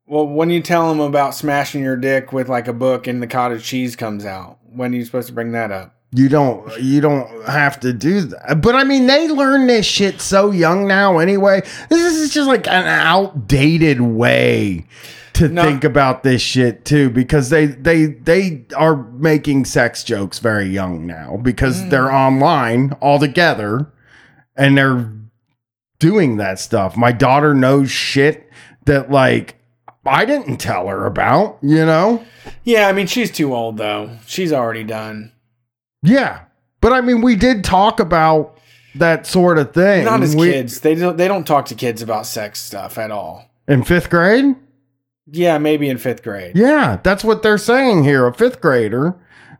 Well, when you tell them about smashing your dick with like a book and the cottage cheese comes out, when are you supposed to bring that up? You don't you don't have to do that. But I mean they learn this shit so young now anyway. This is just like an outdated way to No. think about this shit too because they they they are making sex jokes very young now because mm. they're online all together and they're doing that stuff. My daughter knows shit that like I didn't tell her about, you know? Yeah, I mean she's too old though. She's already done. Yeah. But I mean, we did talk about that sort of thing. Not as We- kids. They don't. They don't talk to kids about sex stuff at all. In fifth grade? Yeah, maybe in fifth grade. Yeah, that's what they're saying here. A fifth grader,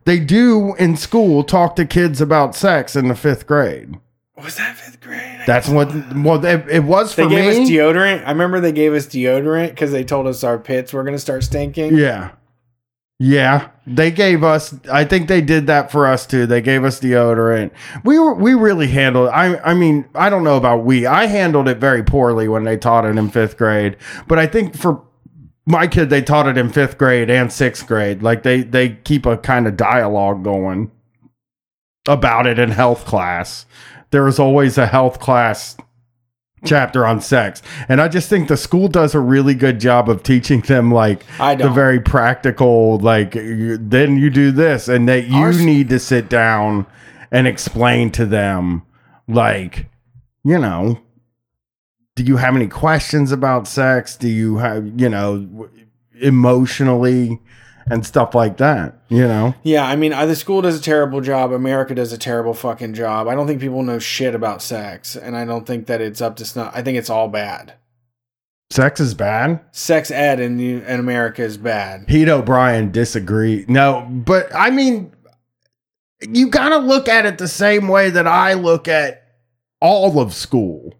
they do in school talk to kids about sex in the fifth grade. Was that fifth grade? That's what, well, it, it was they for gave me. us deodorant. I remember they gave us deodorant because they told us our pits were gonna start stinking. yeah. Yeah, they gave us. I think they did that for us too. They gave us deodorant. We were we really handled. I I mean I don't know about we. I handled it very poorly when they taught it in fifth grade. But I think for my kid, they taught it in fifth grade and sixth grade. Like they they keep a kind of dialogue going about it in health class. There is always a health class chapter on sex, and I just think the school does a really good job of teaching them like I the very practical like then you do this and that you Ours- need to sit down and explain to them like you know do you have any questions about sex? Do you have you know emotionally and stuff like that you know Yeah, I mean, the school does a terrible job. America does a terrible fucking job. I don't think people know shit about sex, and I don't think that it's up to snuff. I think it's all bad. sex is bad Sex ed in the, in America is bad. Pete O'Brien disagree. No, but I mean, you got to look at it the same way that I look at all of school.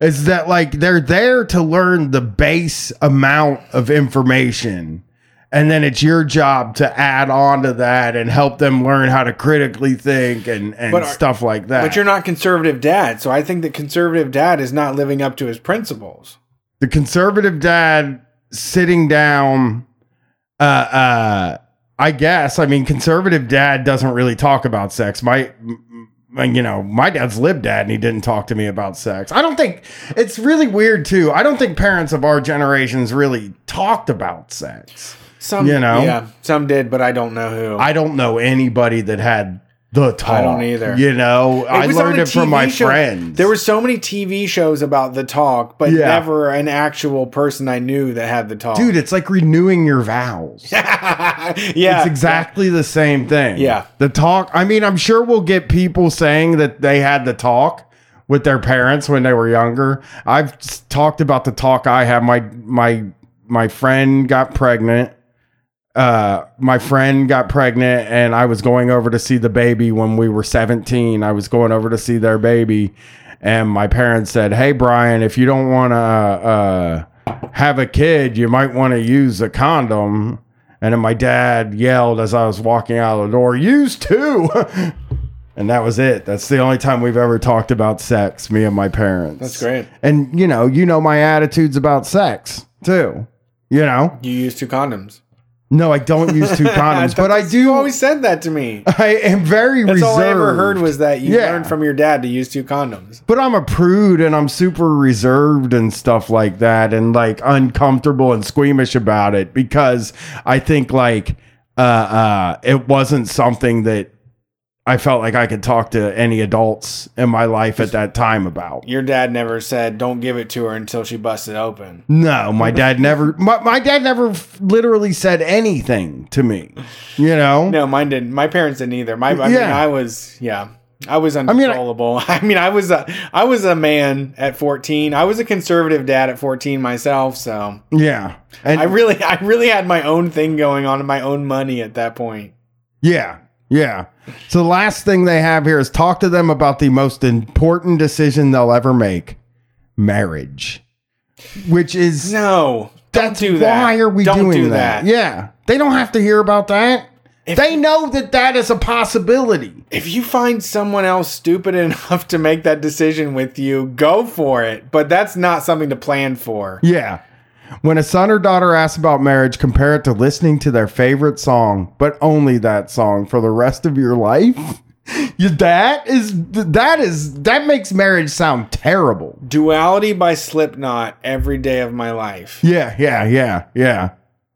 Is that like they're there to learn the base amount of information, and then it's your job to add on to that and help them learn how to critically think and and are- stuff like that. But you're not conservative dad, so I think that conservative dad is not living up to his principles. the conservative dad sitting down uh uh i guess i mean conservative dad doesn't really talk about sex my and, you know, my dad's lib dad and he didn't talk to me about sex. I don't think it's really weird too. I don't think parents of our generations really talked about sex. Some, You know? yeah, some did, but I don't know who. I don't know anybody that had the talk. I don't either. You know, I learned it from my show. friends. There were so many TV shows about the talk, but Yeah. never an actual person I knew that had the talk. dude, it's like renewing your vows. (laughs) yeah, It's exactly the same thing. Yeah. The talk, I mean, I'm sure we'll get people saying that they had the talk with their parents when they were younger. I've talked about the talk I had. My my my friend got pregnant. Uh my friend got pregnant and I was going over to see the baby when we were 17. I was going over to see their baby and my parents said, "Hey Brian, if you don't want to uh have a kid, you might want to use a condom." And then my dad yelled as I was walking out of the door, use two. (laughs) and that was it. That's the only time we've ever talked about sex, me and my parents. That's great. And you know, you know my attitudes about sex too. You know? You use two condoms. No, I don't use two (laughs) condoms, but I do You always said that to me. I am very That's reserved. all I ever heard was that you Yeah. learned from your dad to use two condoms. but I'm a prude and I'm super reserved and stuff like that and like uncomfortable and squeamish about it because I think like uh uh it wasn't something that I felt like I could talk to any adults in my life at that time about. Your dad never said, "Don't give it to her until she busts it open." No, my dad never my, my dad never f- literally said anything to me. You know? No, mine didn't. My parents didn't either. My, I mean, Yeah. I was, yeah, I was mean, I- uncontrollable. (laughs) I mean, I, was a, I was a man at 14. I was a conservative dad at 14 myself. So Yeah. And I really, I really had my own thing going on and my own money at that point. Yeah. Yeah. So the last thing they have here is talk to them about the most important decision they'll ever make marriage. Which is No, don't that's do that. why are we don't doing do that? that? Yeah. They don't have to hear about that. If- they know that that is a possibility. If you find someone else stupid (laughs) enough to make that decision with you, go for it. But that's not something to plan for. Yeah. When a son or daughter asks about marriage, compare it to listening to their favorite song, but only that song for the rest of your life. (laughs) You, that is that is that makes marriage sound terrible. Duality by Slipknot every day of my life. Yeah, yeah, yeah, yeah.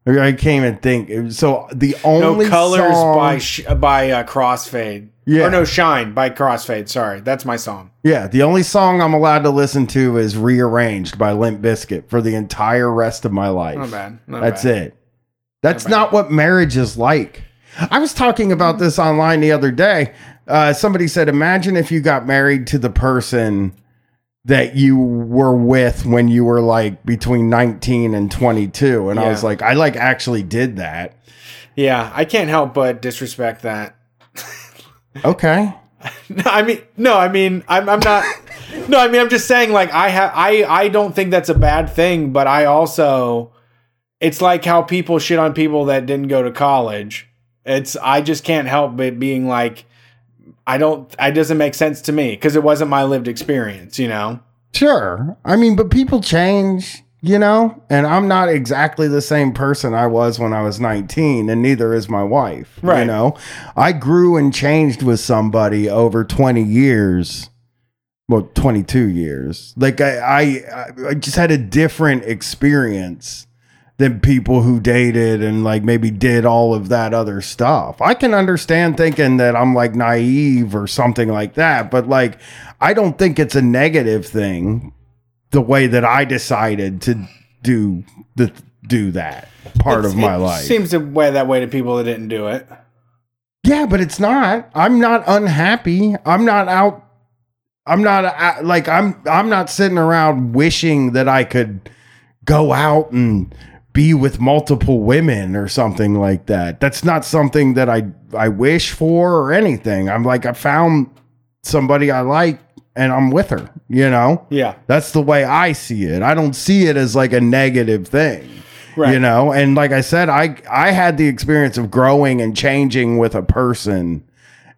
I can't even think. So the No only colors song- by sh- by uh, Crossfade. Yeah. Or no Shine by Crossfade. Sorry, that's my song. yeah, the only song I'm allowed to listen to is "Rearranged" by Limp Bizkit for the entire rest of my life. Not bad. Not That's bad. it. That's Not not what marriage is like. I was talking about this online the other day. Uh, somebody said, imagine if you got married to the person that you were with when you were like between 19 and 22. And I was like, I like actually did that. Yeah, I can't help but disrespect that. Okay. (laughs) No, I mean, no, I mean, I'm, I'm not. no, I mean, I'm just saying, like, I have, I, I don't think that's a bad thing, but I also, it's like how people shit on people that didn't go to college. It's, I just can't help but being like, I don't, it doesn't make sense to me because it wasn't my lived experience, you know. Sure. I mean, but people change, you know? And I'm not exactly the same person I was when I was 19, and neither is my wife. right You know? I grew and changed with somebody over 20 years. Well, 22 years. Like, I, I, I just had a different experience than people who dated and like maybe did all of that other stuff. I can understand thinking that I'm like naive or something like that, but like I don't think it's a negative thing the way that I decided to do the do that part of my it life. Seems to way that way to people that didn't do it. Yeah, but it's not. I'm not unhappy. I'm not out. I'm not uh, like I'm. I'm not sitting around wishing that I could go out and be with multiple women or something like that. That's not something that I I wish for or anything. I'm like I found somebody I like and I'm with her. You know. Yeah. That's the way I see it. I don't see it as like a negative thing. Right. You know, and like I said, I I had the experience of growing and changing with a person.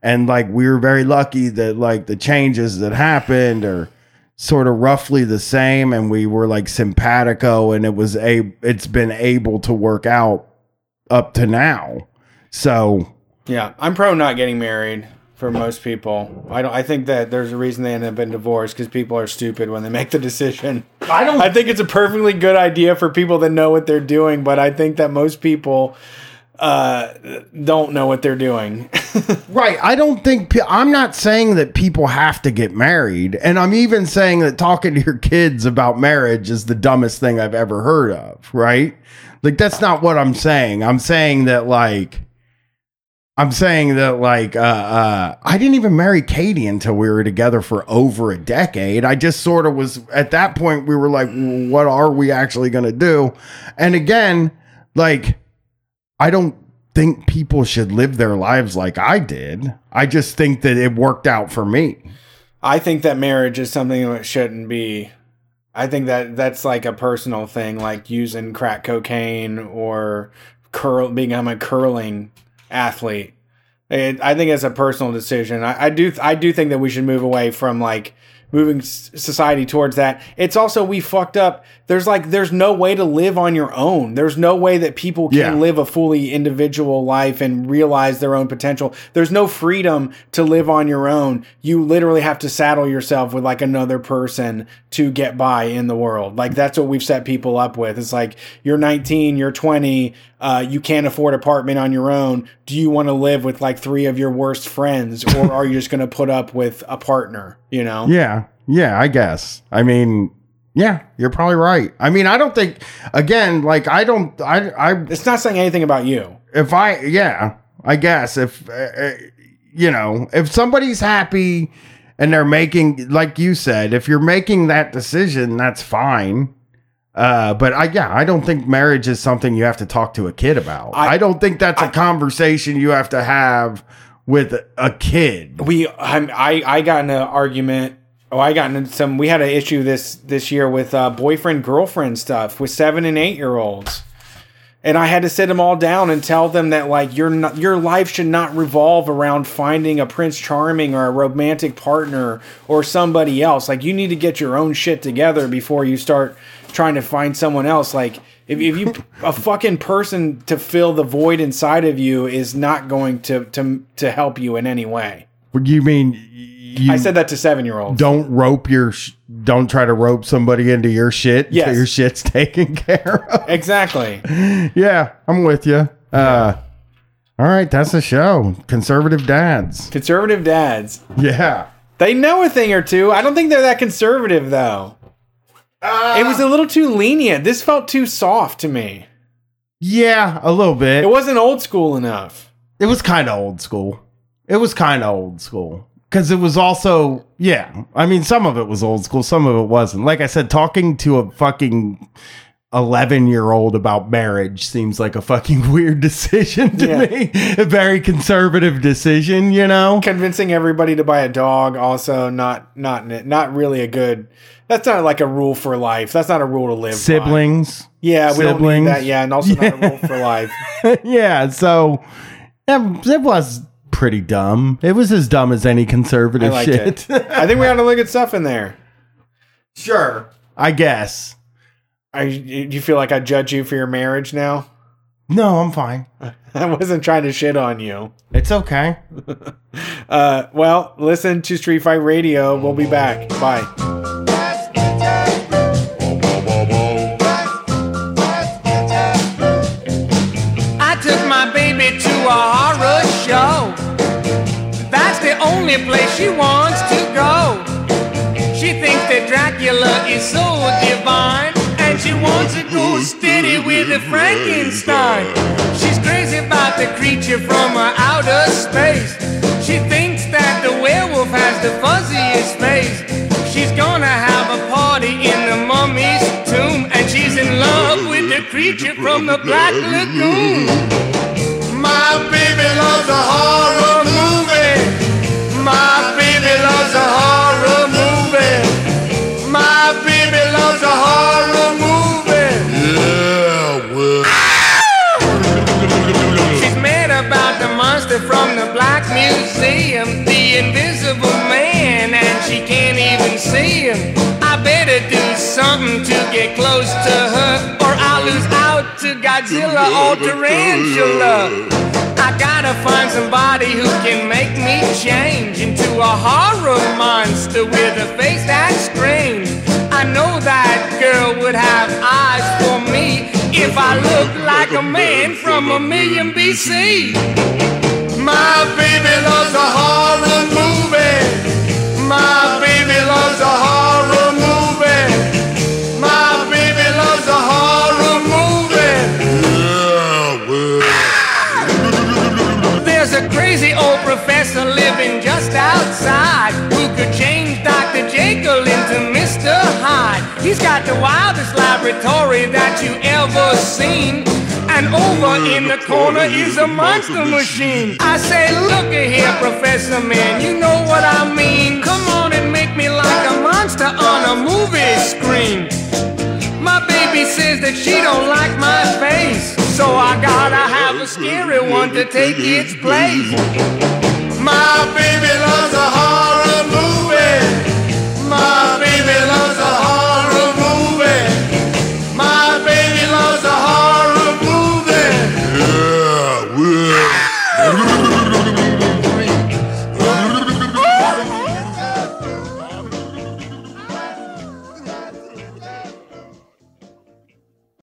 And like we were very lucky that like the changes that happened are sort of roughly the same and we were like simpatico and it was a it's been able to work out up to now. So Yeah. I'm pro not getting married. For most people. I don't. I think that there's a reason they end up in divorce because people are stupid when they (laughs) make the decision. I don't. I think it's a perfectly good idea for people that know what they're doing, but I think that most people uh, don't know what they're doing. (laughs) Right. I don't think I'm not saying that people have to get married, and I'm even saying that talking to your kids about marriage is the dumbest thing I've ever heard of. Right? Like that's not what I'm saying. I'm saying that like I'm saying that like uh uh I didn't even marry Katie until we were together for over a decade. I just sort of was at that point we were like what are we actually going to do? And again, like I don't think people should live their lives like I did. I just think that it worked out for me. I think that marriage is something that shouldn't be. I think that that's like a personal thing, like using crack cocaine or curl, become a curling athlete. It, I think it's a personal decision. I, I do, I do think that we should move away from like moving society towards that. It's also we fucked up. There's like there's no way to live on your own. There's no way that people can Yeah. live a fully individual life and realize their own potential. There's no freedom to live on your own. You literally have to saddle yourself with like another person to get by in the world. Like that's what we've set people up with. It's like you're 19, you're 20, uh, you can't afford apartment on your own. Do you want to live with like three of your worst friends, or are you just going to put up with a partner? You know? Yeah. Yeah, I guess. I mean, yeah, you're probably right. I mean, I don't think again, like I don't I I It's not saying anything about you. if I yeah, I guess if uh, uh, you know, if somebody's happy and they're making like you said, if you're making that decision, that's fine. Uh, but I yeah, I don't think marriage is something you have to talk to a kid about. I, I- don't think that's a conversation you have to have with a kid. we I I, I got in an argument. Oh, I got into some. We had an issue this this year with uh, boyfriend girlfriend stuff with seven and eight year olds, and I had to sit them all down and tell them that like your your life should not revolve around finding a prince charming or a romantic partner or somebody else. Like you need to get your own shit together before you start trying to find someone else. Like if, if you a fucking person to fill the void inside of you is not going to to to help you in any way. You mean you I said that to seven year olds. don't rope your sh- don't try to rope somebody into your shit Yes. your shit's (laughs) taken care of. Exactly. (laughs) yeah, I'm with you. Uh, all right, that's the show. Conservative dads. Conservative dads. Yeah. They know a thing or two. I don't think they're that conservative though. it was a little too lenient. This felt too soft to me. Yeah, a little bit. It wasn't old school enough. It was kind of old school. It was kind of old school because it was also yeah. I mean, some of it was old school, some of it wasn't. Like I said, talking to a fucking eleven year old about marriage seems like a fucking (laughs) weird decision to Yeah. me. A very conservative decision, you know. Convincing everybody to buy a dog also not not not really a good. That's not like a rule for life. That's not a rule to live. by. Siblings, Yeah, we don't Siblings. need that. Yeah, and also not a rule for (laughs) life. yeah. So it was pretty dumb. It was as dumb as any conservative liked shit. it. (laughs) I think we ought to look at stuff in there. sure, I guess. I, you feel like I judge you for your marriage now? No, I'm fine. (laughs) I wasn't trying to shit on you. It's okay. (laughs) Uh, well, listen to Street Fight Radio. We'll be back. Bye. Only place she wants to go. She thinks that Dracula is so divine, and she wants to go steady with the Frankenstein. She's crazy about the creature from outer space. She thinks that the werewolf has the fuzziest face. She's gonna have a party in the mummy's tomb, and she's in love with the creature from the Black Lagoon. My baby loves a horror. My baby loves a horror movie. My baby loves a horror movie. She's mad about the monster from the Black Museum, the invisible man, and she can't even see him. I better do something to get close to her, or I'll lose out to Godzilla. Godzilla or tarantula. I gotta find somebody who can make me change into a horror monster with a face that's strange. I know that girl would have eyes for me if I looked like a man from a million BC. My baby loves a horror movie. My baby loves a horror He's got the wildest laboratory that you ever seen. And over in the corner is a monster machine. I say, look at here, Professor Man, you know what I mean. Come on and make me like a monster on a movie screen. My baby says that she don't like my face, so I gotta have a scary one to take its place. My baby loves a horror movie. My baby loves